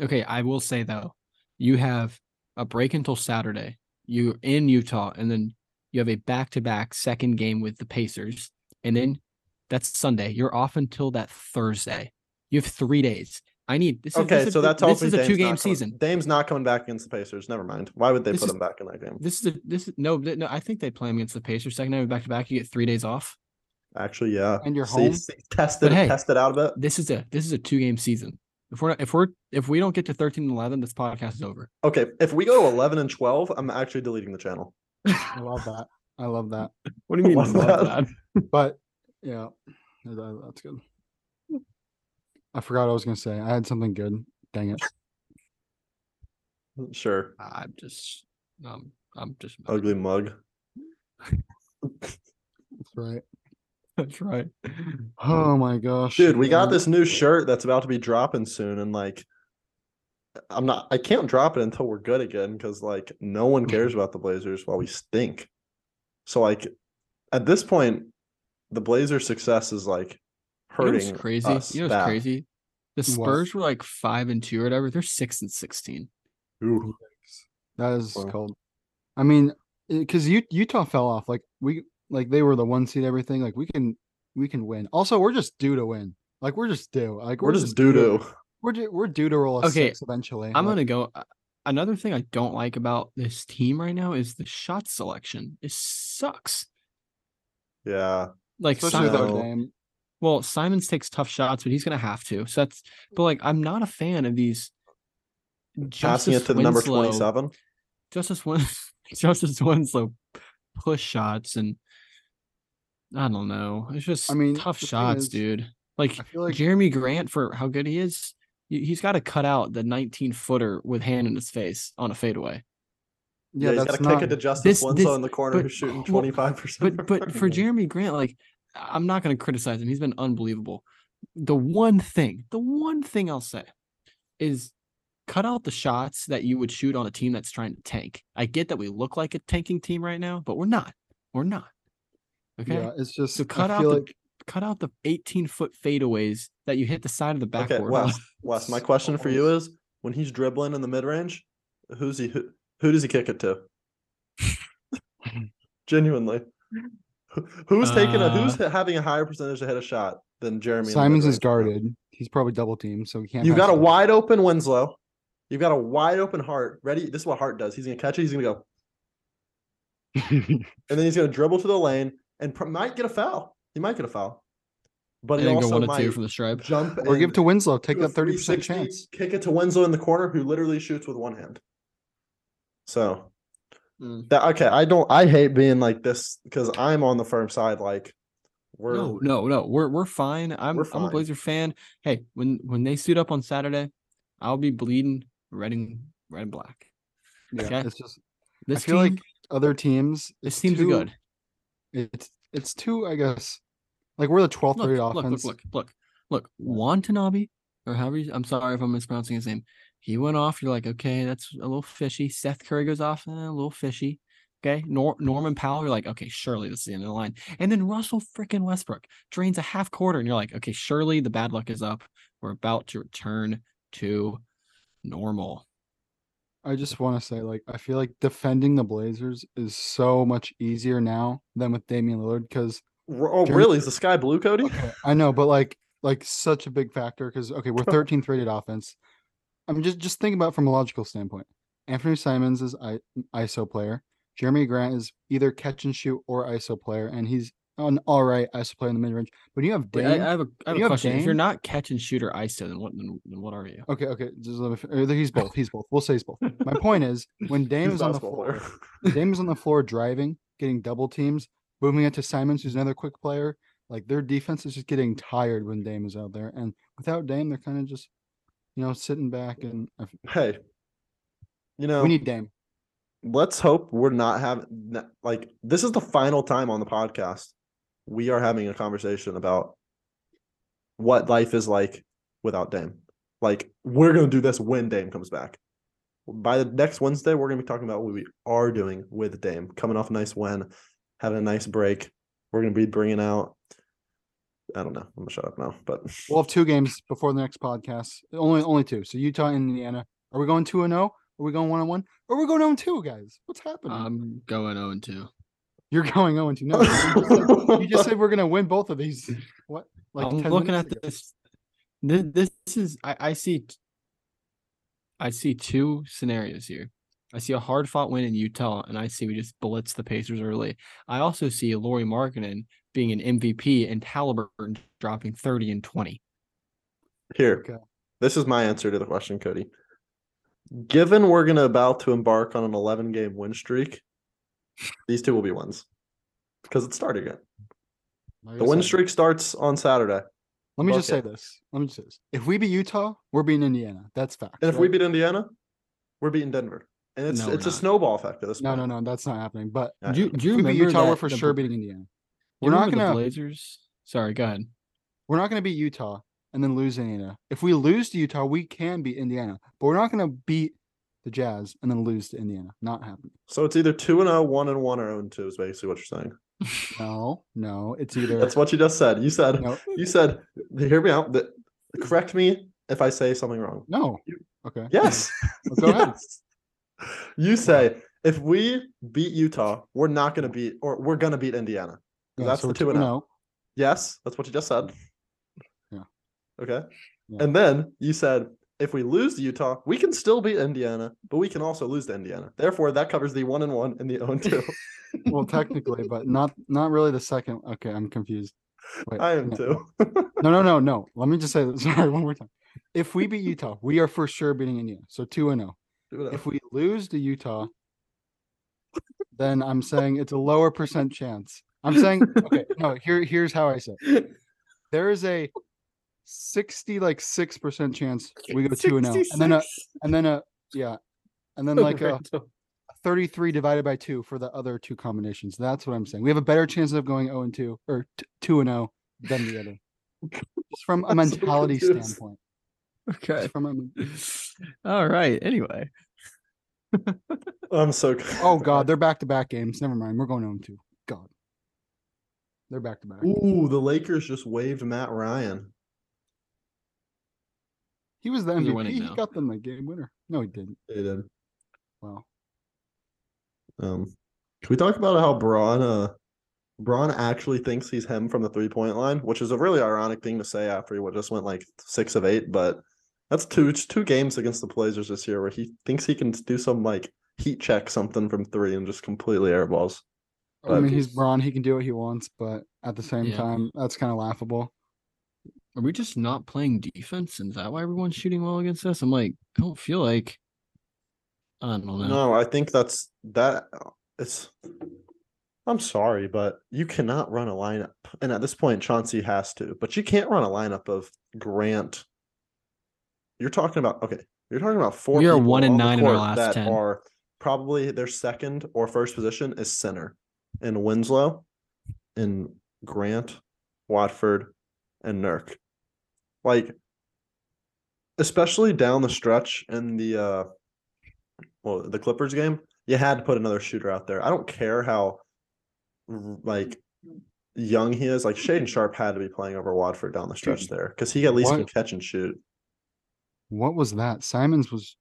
Okay, I will say though, you have a break until Saturday. You're in Utah, and then you have a back-to-back second game with the Pacers, and then that's Sunday. You're off until that Thursday. You have three days. I need this. Is, Okay, this is, so that tells this is a two-game season. Dame's not coming back against the Pacers. Never mind. Why would they This put is- him back in that game? This is a this is no no. I think they play 'em against the Pacers second night back-to-back. You get three days off. Actually, yeah. And you're See, home? see, test it, hey, test it out a bit. This is a this is a two-game season. If we're not, if we're if we don't get to 13 and 11, this podcast is over. Okay, if we go to 11 and 12, I'm actually deleting the channel. I love that. I love that. What do you mean? Love love that. But yeah, that- that's good. I forgot I was gonna say. I had something good. Dang it. Sure. I'm just um I'm just Ugly mug. That's right. That's right. Oh my gosh. Dude, we got this new shirt that's about to be dropping soon, and like, I'm not. I can't drop it until we're good again because like no one cares about the Blazers while we stink. So like, at this point, the Blazer success is like You know hurting. what's crazy? us You know what's crazy? The What? Spurs were like five and two or whatever. They're six and sixteen. Ooh. That is Wow. called. I mean, because Utah fell off. Like we, like they were the one seed. Everything. Like we can, we can win. Also, we're just due to win. Like we're just due. Like We're just doo due. doo. We're due, we're due to roll a Okay, six eventually. I'm Like, gonna go. uh, Another thing I don't like about this team right now is the shot selection. It sucks. Yeah. Like especially Simon- without So- Dame. Well, Simons takes tough shots, but he's gonna have to. So that's. But like, I'm not a fan of these. Passing it Justise to the number Winslow- 27. Justise Win, Justise Winslow push shots and I don't know. It's just I mean, tough shots, is, dude. Like, I feel like Jerami Grant for how good he is, he- he's got to cut out the 19 footer with hand in his face on a fadeaway. Yeah, yeah, he's got that's to not. kick it to Justise this- Winslow this- in the corner but- who's shooting 25%. But but for Jerami Grant, like I'm not going to criticize him. He's been unbelievable. The one thing, the one thing I'll say is cut out the shots that you would shoot on a team that's trying to tank. I get that we look like a tanking team right now, but we're not. We're not. Okay. Yeah, it's just. So cut I out feel the like cut out the 18 foot fadeaways that you hit the side of the Okay, backboard. Wes, Wes, my question for you is when he's dribbling in the mid range, who's he who, who does he kick it to? Genuinely. Who's taking a who's Uh, having a higher percentage to hit a shot than Jerami? in Simons is guarded. He's probably double teamed, so he can't. You've got a it. wide open Winslow. You've got a wide open Hart. Ready? This is what Hart does. He's gonna catch it. He's gonna go, and then he's gonna dribble to the lane and pr- might get a foul. He might get a foul, but and he then go also one might two from the stripe. jump or give and to Winslow. Take that thirty percent chance. Kick it to Winslow in the corner, who literally shoots with one hand. So Mm. that okay, I don't. I hate being like this because I'm on the firm side. Like we're No, no, no. We're we're fine. I'm We're I'm a. Blazer fan. Hey, when when they suit up on Saturday, I'll be bleeding red and red and black. Yeah, Okay. it's just This feel like other teams. this it's team's too- good. It's it's too, I guess. Like we're the twelfth Look, rated look, look, offense. look, look, look. Watanabe, or however you, I'm sorry if I'm mispronouncing his name. He went off. You're like, okay, that's a little fishy. Seth Curry goes off, eh, a little fishy. Okay, Nor- Norman Powell, you're like, okay, surely this is the end of the line. And then Russell freaking Westbrook drains a half quarter, and you're like, okay, surely the bad luck is up. We're about to return to normal. I just want to say, like, I feel like defending the Blazers is so much easier now than with Damian Lillard because oh really? Is the sky blue, Cody? okay, I know, but like, like such a big factor because okay, we're 13th rated offense. I'm just just thinking about from a logical standpoint. Anthony Simons is I, ISO player. Jerami Grant is either catch and shoot or ISO player, and he's an all right ISO player in the mid range. But you have Wait, Dame. I, I have a, I have you a have question. If you're not catch and shooter ISO, then what? Then, then what are you? Okay, okay. Just let me, uh, he's both. He's both. We'll say he's both. My point is, when Dame is on the floor, player. Dame is on the floor driving, getting double teams, moving it to Simons, who's another quick player. Like their defense is just getting tired when Dame is out there, and without Dame, they're kind of just, you know, sitting back. And hey, you know we need Dame. let's hope we're not having like this is the final time on the podcast we are having a conversation about what life is like without Dame. Like we're gonna do this when Dame comes back. By the next Wednesday, we're gonna be talking about what we are doing with Dame, coming off a nice win, having a nice break. We're gonna be bringing out. I don't know. I'm gonna shut up now, but We'll have two games before the next podcast. Only, only two. So Utah and Indiana. Are we going two and zero? Are we going one on one? Or are we going zero and two, guys? What's happening? I'm going 0 and 2. You're going zero and two. No, you just said, you just said we're gonna win both of these. What? Like I'm looking at ago. this. This, this is I, I see I see two scenarios here. I see a hard fought win in Utah, and I see we just blitz the Pacers early. I also see Lauri Markkanen being an MVP and Halliburton dropping 30 and 20. Here, Okay. this is my answer to the question, Cody. Given we're gonna about to embark on an 11 game win streak, these two will be wins because it started again. Like The win said, streak starts on Saturday, Let me just say this. Let me just say this. If we beat Utah, we're beating Indiana. That's fact. and if we beat Indiana, we're beating Denver, and it's No, we're it's a not. snowball effect at this no, point. no, no, no, that's not happening. But I Do do you if we beat remember Utah, we're for the sure beating Indiana. We're not gonna Blazers. Sorry, go ahead. we're not gonna beat Utah and then lose Indiana. If we lose to Utah, we can beat Indiana, but we're not gonna beat the Jazz and then lose to Indiana. Not happening. So it's either two and 0, 1 and one, or 0 and two is basically what you're saying. No, no, it's either That's what you just said. You said no, you said hear me out. That correct me if I say something wrong. no. Okay. Yes. Go ahead. You say if we beat Utah, we're not going to beat, or we're going to beat Indiana. Yeah, That's so the we're two and 2-0. oh. Yes, that's what you just said. Yeah. Okay. Yeah. And then you said if we lose to Utah, we can still beat Indiana, but we can also lose to Indiana. Therefore, that covers the one and one and the 0 and two. Well, technically, but not not really the second. Okay, I'm confused. Wait, I am no, too. No, no, no, no. Let me just say this. Sorry, one more time. If we beat Utah, we are for sure beating Indiana. So two and oh. zero. Oh. If we lose to Utah, then I'm saying it's a lower percent chance. I'm saying okay. No, here here's how I say. it. There is a sixty like six percent chance we go two and zero, and then a and then a yeah, and then like a 33 divided by 2 for the other two combinations. That's what I'm saying. We have a better chance of going 0 and 2 or t- 2 and 0 than the other. Just from a I'm so mentality standpoint. Okay. Just from a, All right. Anyway. I'm so. oh god, they're back to back games. Never mind. We're going 0 and 2. God. They're back to back. Ooh, the Lakers just waived Matt Ryan. He was the They're MVP. winning He now. got them the game winner. No, he didn't. They did. Wow. Um, can we talk about how Braun, uh, Braun actually thinks he's him from the three point line, which is a really ironic thing to say after he just went like six of eight. But that's two two games against the Blazers this year where he thinks he can do some like heat check something from three and just completely airballs. I But- mean, he's Braun. He can do what he wants, but at the same Yeah. time, that's kind of laughable. Are we just not playing defense? And is that why everyone's shooting well against us? I'm like, I don't feel like. I don't know. No, I think that's that. It's. I'm sorry, but you cannot run a lineup, and at this point, Chauncey has to. But you can't run a lineup of Grant. You're talking about okay. You're talking about four. We are one and nine in our last that 10. Are probably their second or first position is center, in Winslow, in Grant, Watford, and Nurk. Like, especially down the stretch in the uh well, the Clippers game, you had to put another shooter out there. I don't care how like young he is. Like Shaedon Sharpe had to be playing over Watford down the stretch there because he at least can catch and shoot. What was that? Simons was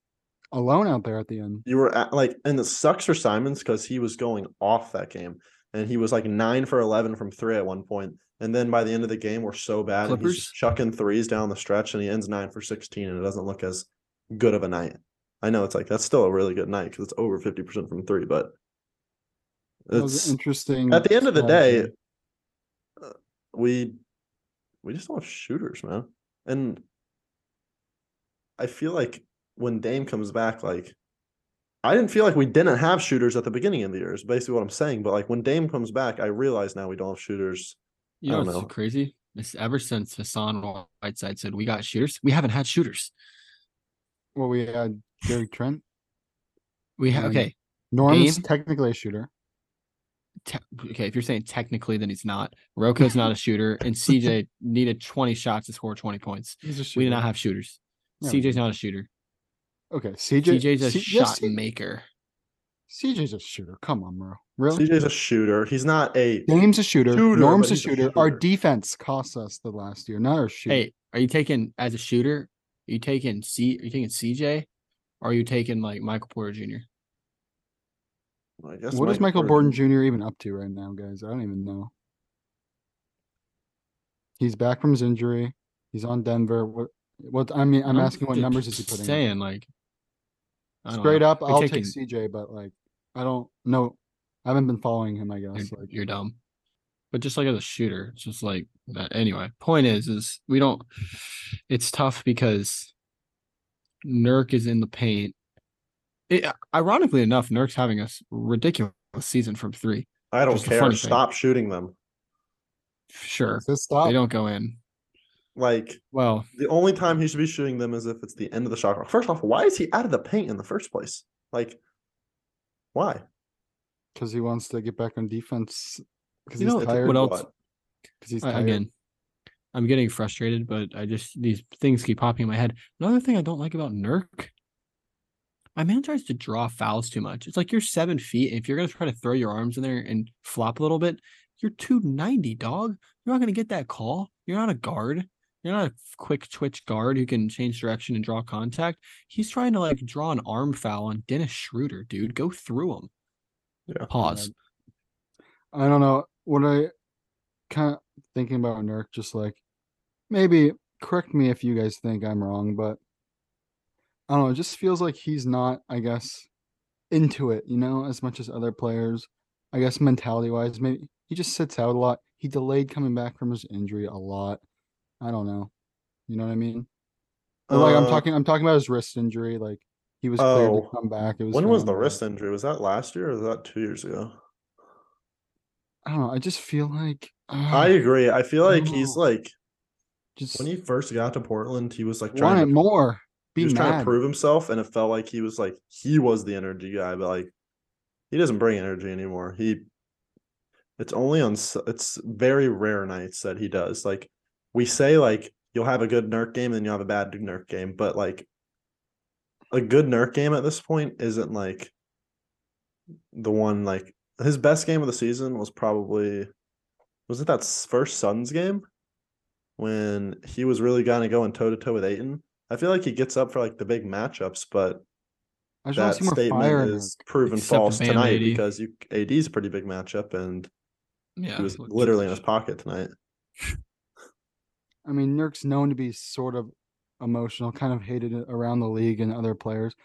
alone out there at the end. You were at, like, and it sucks for Simons because he was going off that game, and he was like nine for eleven from three at one point. And then by the end of the game, we're so bad, and he's Clippers? chucking threes down the stretch, and he ends nine for sixteen, and it doesn't look as good of a night. I know it's like that's still a really good night because it's over fifty percent from three, but That was it's interesting. at the end of the day, uh, we we just don't have shooters, man. And I feel like when Dame comes back, like I didn't feel like we didn't have shooters at the beginning of the year. Is basically what I'm saying. But like when Dame comes back, I realize now we don't have shooters. You I know don't what's know. crazy? This ever since Hassan Whiteside said we got shooters, we haven't had shooters. well, we had Gary Trent. We have okay. Norm's Dame? technically a shooter. Te- okay, if you're saying technically, then he's not. RoCo's not a shooter, and CJ needed 20 shots to score 20 points. He's a shooter. We do not have shooters. No, CJ's didn't. not a shooter. Okay, CJ. CJ's a C- shot yes, C- maker. CJ's a shooter. Come on, bro. Really? CJ's a shooter. He's not a. Dame's a shooter. Shooter, Norm's a he's a shooter. Our defense cost us the last year, not our shoot. Hey, are you taking as a shooter? Are you taking C? Are you taking CJ? Or are you taking like Michael Porter Jr.? I guess what is Michael Porter Borden Jr. Jr. even up to right now, guys? I don't even know. He's back from his injury. He's on Denver. What? What? I mean, I'm asking what numbers is he putting? up? Saying like I don't Straight know. up, I'll taking- take CJ, but like, I don't know. I haven't been following him. I you're, guess. Like, you're dumb. But just like as a shooter, it's just like that. Anyway, point is, is we don't. It's tough because Nurk is in the paint. It, ironically enough, Nurk's having a ridiculous season from three. I don't care. funny thing. Stop shooting them. Sure, Just stop. they don't go in. Like Well, the only time he should be shooting them is if it's the end of the shot clock. First off, why is he out of the paint in the first place? Like, why? Because he wants to get back on defense. because You he's know, tired. what else? Because he's I- tired. again, I'm getting frustrated, but I just these things keep popping in my head. Another thing I don't like about Nurk, my man tries to draw fouls too much. It's like you're seven feet. If you're gonna try to throw your arms in there and flop a little bit, you're 290, dog. You're not gonna get that call. You're not a guard. You're not a quick twitch guard who can change direction and draw contact. He's trying to like draw an arm foul on Dennis Schroeder, dude. Go through him. Yeah. Pause. I don't know what I kind of thinking about Nurk. Just like maybe correct me if you guys think I'm wrong, but I don't know. It just feels like he's not, I guess, into it. You know, as much as other players. I guess mentality wise, maybe he just sits out a lot. He delayed coming back from his injury a lot. I don't know. You know what I mean? Or, like I'm Uh, talking, I'm talking about his wrist injury. Like he was cleared Oh. to come back. It was When was the wrist injury? Was that last year or was that two years ago? I don't know. I just feel like I agree. I feel like he's Oh. like just when he first got to Portland, he was like want trying it to more. he Be was trying to mad. prove himself, and it felt like he was like he was the energy guy, but like he doesn't bring energy anymore. He it's only on s- it's very rare nights that he does. Like we say, like you'll have a good Nurk game, and then you'll have a bad Nurk game, but like a good Nurk game at this point isn't like the one like his best game of the season was probably was it that first Suns game when he was really kind of going toe to toe with Ayton. I feel like he gets up for like the big matchups, but I that see more fire. statement is proven false tonight AD. because you AD's a pretty big matchup and Yeah. he was literally in his pocket tonight. I mean, Nurk's known to be sort of emotional, kind of hated it around the league and other players.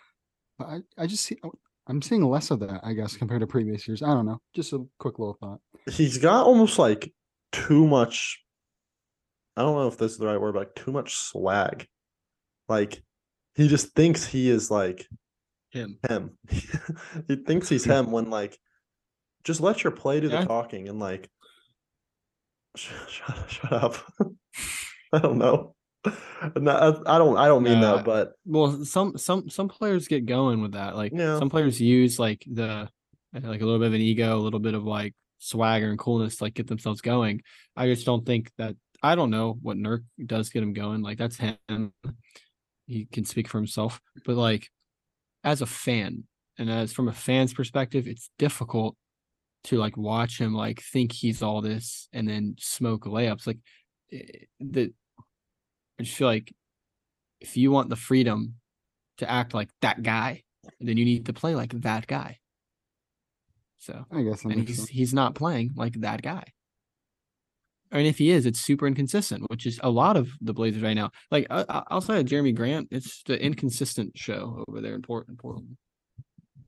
But I, I just see, oh, I'm seeing less of that, I guess, compared to previous years. I don't know. Just a quick little thought. He's got almost like too much. I don't know if this is the right word, but like too much swag. Like he just thinks he is like him. him. he thinks he's him when like just let your play do the talking and like sh- shut, shut up. I don't know. No, I don't I don't mean Nah, that, but Well, some some some players get going with that. Like Yeah. some players use like the like a little bit of an ego, a little bit of like swagger and coolness, to, like get themselves going. I just don't think that I don't know what Nurk does get him going. Like that's him. He can speak for himself. But like as a fan, and as from a fan's perspective, it's difficult to like watch him like think he's all this and then smoke layups. Like eh, the I just feel like if you want the freedom to act like that guy, then you need to play like that guy. So, I guess and he's sense. he's not playing like that guy. And if he is, it's super inconsistent, which is a lot of the Blazers right now. Like I, I- outside of Jerami Grant, it's the inconsistent show over there in Port Portland.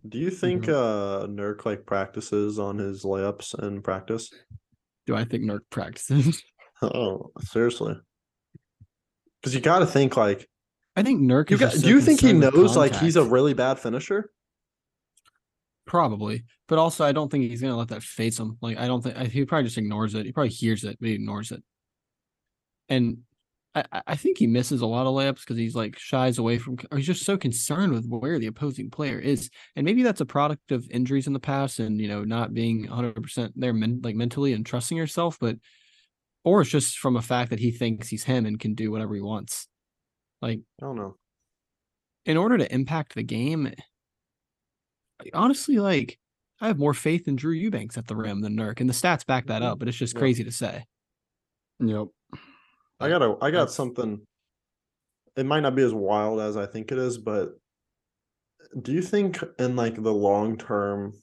do you think Mm-hmm. uh Nurk like practices on his layups in practice? Do I think Nurk practices? Oh, seriously. Because you got to think like I think Nurk. you got. Do you think he knows like he's a really bad finisher? Probably, but also I don't think he's gonna let that face him. Like I don't think I- he probably just ignores it. He probably hears it, but he ignores it. And I, I- think he misses a lot of layups because he's like shies away from, or he's just so concerned with where the opposing player is. And maybe that's a product of injuries in the past and you know not being 100 percent there, men, like mentally and trusting yourself. But or it's just from a fact that he thinks he's him and can do whatever he wants. Like I don't know. in order to impact the game, honestly, like I have more faith in Drew Eubanks at the rim than Nurk, and the stats back that up. Mm-hmm. But it's just Yeah. crazy to say. Yep. I got a I got That's- something. It might not be as wild as I think it is, but do you think in like the long term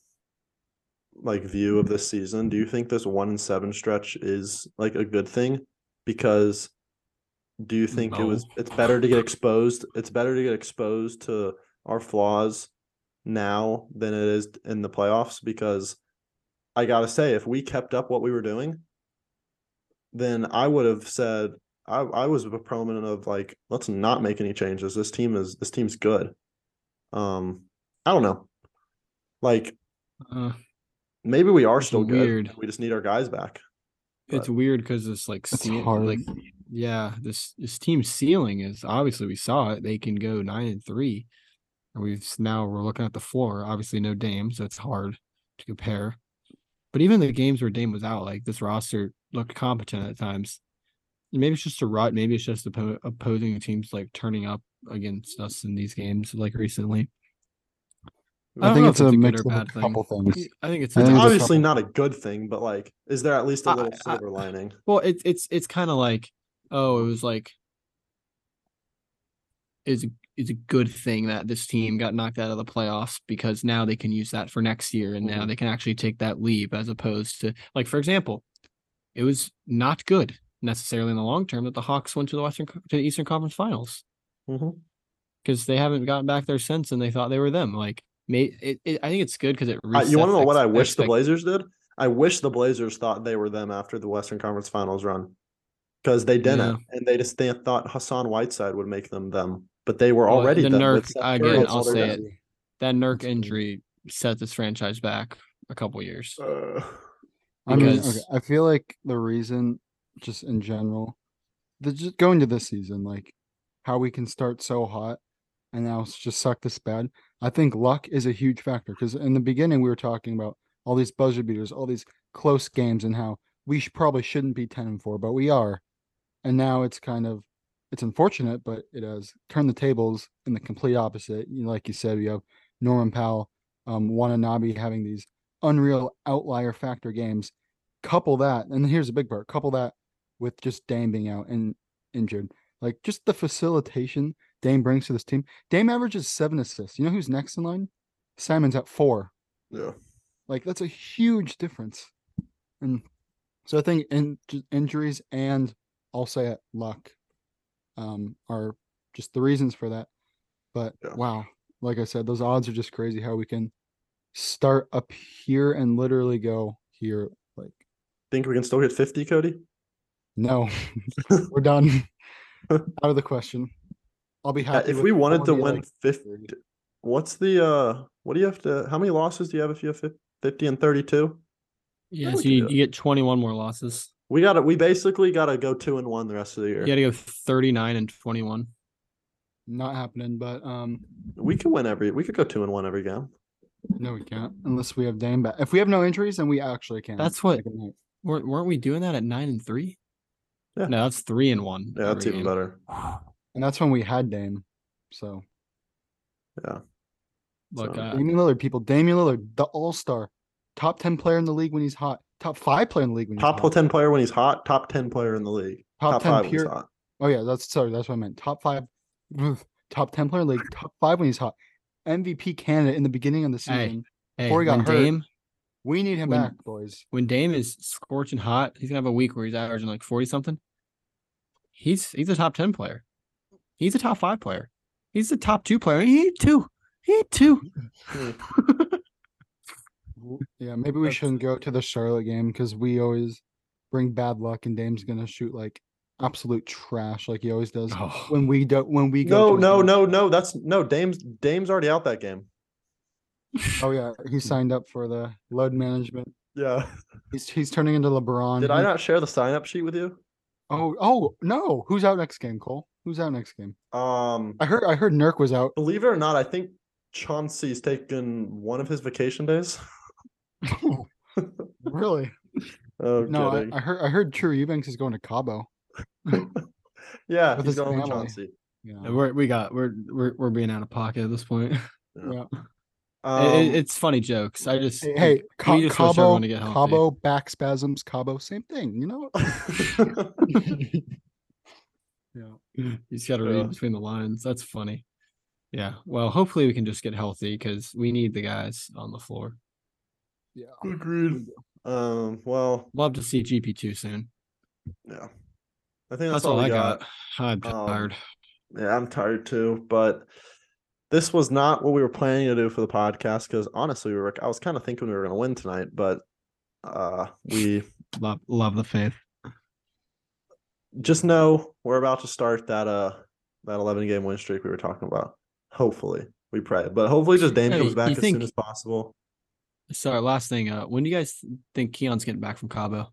like view of this season, do you think this one and seven stretch is like a good thing? Because do you think it was it's better to get exposed? It's better to get exposed to our flaws now than it is in the playoffs because I gotta say, if we kept up what we were doing, then I would have said I, I was a proponent of like let's not make any changes. This team is this team's good. Um, I don't know. Like Uh, maybe we are It's still good. weird. We just need our guys back. it's weird because this like It's hard. like yeah, this this team ceiling is obviously we saw it. They can go nine and three. And we've now we're looking at the floor. Obviously, no Dame, so it's hard to compare. But even the games where Dame was out, like this roster looked competent at times. Maybe it's just a rut. Maybe it's just oppo- opposing teams like turning up against us in these games like recently. I, don't think know it's a it's a good mix or of a bad thing. couple things. I think it's I a think It's it's a obviously not a good thing, but like, is there at least a little I- silver lining? well, it's it's it's kind of like oh, it was like is is a good thing that this team got knocked out of the playoffs because now they can use that for next year and now Mhm. they can actually take that leap as opposed to like for example, it was not good necessarily in the long term that the Hawks went to the Western to the Eastern Conference Finals Mhm. because they haven't gotten back there since and they thought they were them. Like, may it, it I think it's good because it. Uh, you want to know what I wish the Blazers did? I wish the Blazers thought they were them after the Western Conference Finals run, because they didn't, and they just they thought Hassan Whiteside would make them them, but they were Well, already the them. Nurk- with again, I'll say guys. it. That Nurk injury set this franchise back a couple years. Uh, I mean, okay, I feel like the reason, just in general, the just going to this season, like how we can start so hot and now it's just suck this bad. I think luck is a huge factor because in the beginning we were talking about all these buzzer beaters, all these close games, and how we sh- probably shouldn't be ten and four, but we are. And now it's kind of it's unfortunate, but it has turned the tables in the complete opposite. You know, like you said, we have Norman Powell, um, Watanabe having these unreal outlier factor games. Couple that, and here's the big part: couple that with just Dame being out and injured. Like just the facilitation Dame brings to this team. Dame averages seven assists. You know who's next in line? Simon's at four. yeah, Like that's a huge difference. And so I think in injuries and I'll say it luck um are just the reasons for that. But Yeah. wow, like I said, those odds are just crazy how we can start up here and literally go here like think we can still get fifty, Cody? no. We're done. Out of the question. I'll be Yeah, happy if we wanted to win like, fifty, what's the uh? What do you have to? How many losses do you have if you have fifty and thirty-two? Yeah, so you, you get 21 more losses. We got to We basically got to go two and one the rest of the year. You got to go 39 and 21. not happening, but um We could win every. We could go two and one every game. no we can't unless we have Dame back. If we have no injuries, then we actually can. That's what- Like a. Weren't, weren't we doing that at nine and three? Yeah. No, that's three and one. Yeah, that's even game. better. And that's when we had Dame. So Yeah. Look, So- uh, Damian Lillard, people, Damian Lillard, the all star, top 10 player in the league when he's hot, top five player in the league when he's Top hot. ten player when he's hot. Top ten player in the league. top, Top, 10 five when he's pure. hot. Oh, yeah, that's sorry, that's what I meant. Top five, top 10 player in the league, top five when he's hot. MVP candidate in the beginning of the season. hey, before he got hurt, Dame We need him when- back, boys. when Dame is scorching hot, he's gonna have a week where he's averaging like 40 something. He's he's a top 10 player. He's a top five player. He's a top two player. He need two. He need two. Yeah, maybe we That's- shouldn't go to the Charlotte game because we always bring bad luck and Dame's gonna shoot like absolute trash like he always does Oh, when we don't when we go No, to no, games. no, no. That's no. Dame's Dame's already out that game. Oh yeah, he signed up for the load management. Yeah. He's he's turning into LeBron. Did I not share the sign up sheet with you? Oh oh no! Who's out next game, Cole? Who's out next game? Um, I heard I heard Nurk was out. believe it or not, I think Chauncey's taken one of his vacation days. really? Oh, No, I. I heard I heard Drew Eubanks is going to Cabo. yeah, with he's his going with family. Chauncey. Yeah. we're we got we're we're we're being out of pocket at this point. yeah. It- Um, it- it's funny jokes. I just Hey, hey Ca- we just Cabo, to get healthy. Cabo back spasms, Cabo, same thing. You know? yeah. you just got to Yeah. read between the lines. That's funny. Yeah. Well, hopefully we can just get healthy because we need the guys on the floor. Yeah. Agreed. Um, well, Love to see GP two soon. yeah. I think That's, that's, all, we I got. I'm Um, tired. Yeah, I'm tired too, but this was not what we were planning to do for the podcast because honestly, we were I was kind of thinking we were going to win tonight, but uh we Love love the faith. Just know we're about to start that uh that 11 game win streak we were talking about. Hopefully, we pray, but hopefully, just Dame Hey, comes back you as think- soon as possible. Sorry, last thing. Uh, when do you guys think Keon's getting back from Cabo?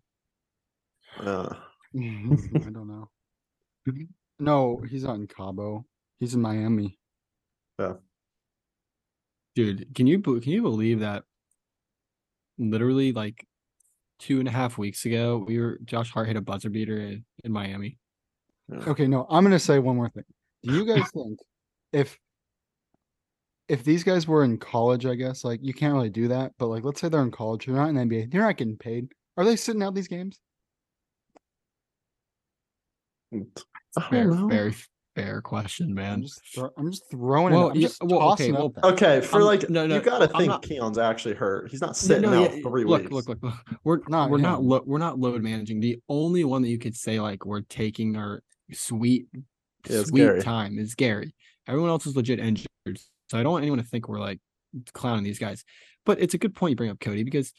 Uh, I don't know. No, he's not in Cabo. He's in Miami. Yeah. Dude, can you can you believe that? Literally, like two and a half weeks ago, we were Josh Hart hit a buzzer beater in, in Miami. Okay, no, I'm gonna say one more thing. Do you guys think if if these guys were in college, I guess like you can't really do that, but like let's say they're in college, they're not in the NBA, they're not getting paid. Are they sitting out these games? I don't know. very fair question, I'm man. just throw, I'm just throwing Well, it. I'm yeah, just well, okay, tossing it well, out. Okay, for I'm- like no, no, you gotta think not- Keon's actually hurt. He's not sitting no, out yeah, three look, weeks. look, look, look. We're Not we're not him. lo- we're not load managing. The only one that you could say like we're taking our sweet Yeah, sweet Gary. time is Gary. Everyone else is legit injured, so I don't want anyone to think we're like clowning these guys. But it's a good point you bring up, Cody, because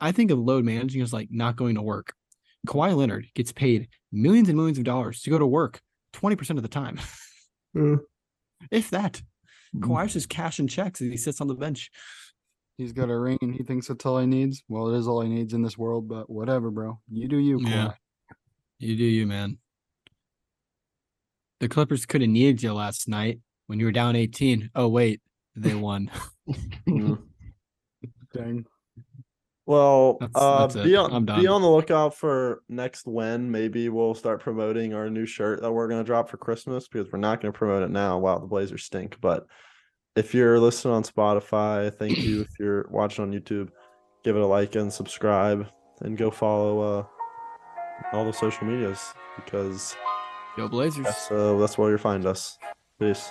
I think of load managing as like not going to work. Kawhi Leonard gets paid millions and millions of dollars to go to work twenty percent of the time, Mm. if that. Kawhi's just cashing checks as he sits on the bench. He's got a ring and he thinks that's all he needs. Well, it is all he needs in this world, but whatever, bro. You do you, Yeah. Kawhi. You do you, man. The Clippers could have needed you last night when you were down 18. Oh, wait, they won. Mm. Dang. Well, That's- uh, that's it. be on I'm be on the lookout for next when. Maybe we'll start promoting our new shirt that we're gonna drop for Christmas because we're not gonna promote it now. Wow, the Blazers stink. But if you're listening on Spotify, thank you. if you're watching on YouTube, give it a like and subscribe, and go follow uh all the social medias because Go Blazers. that's uh, that's where you'll find us. Peace.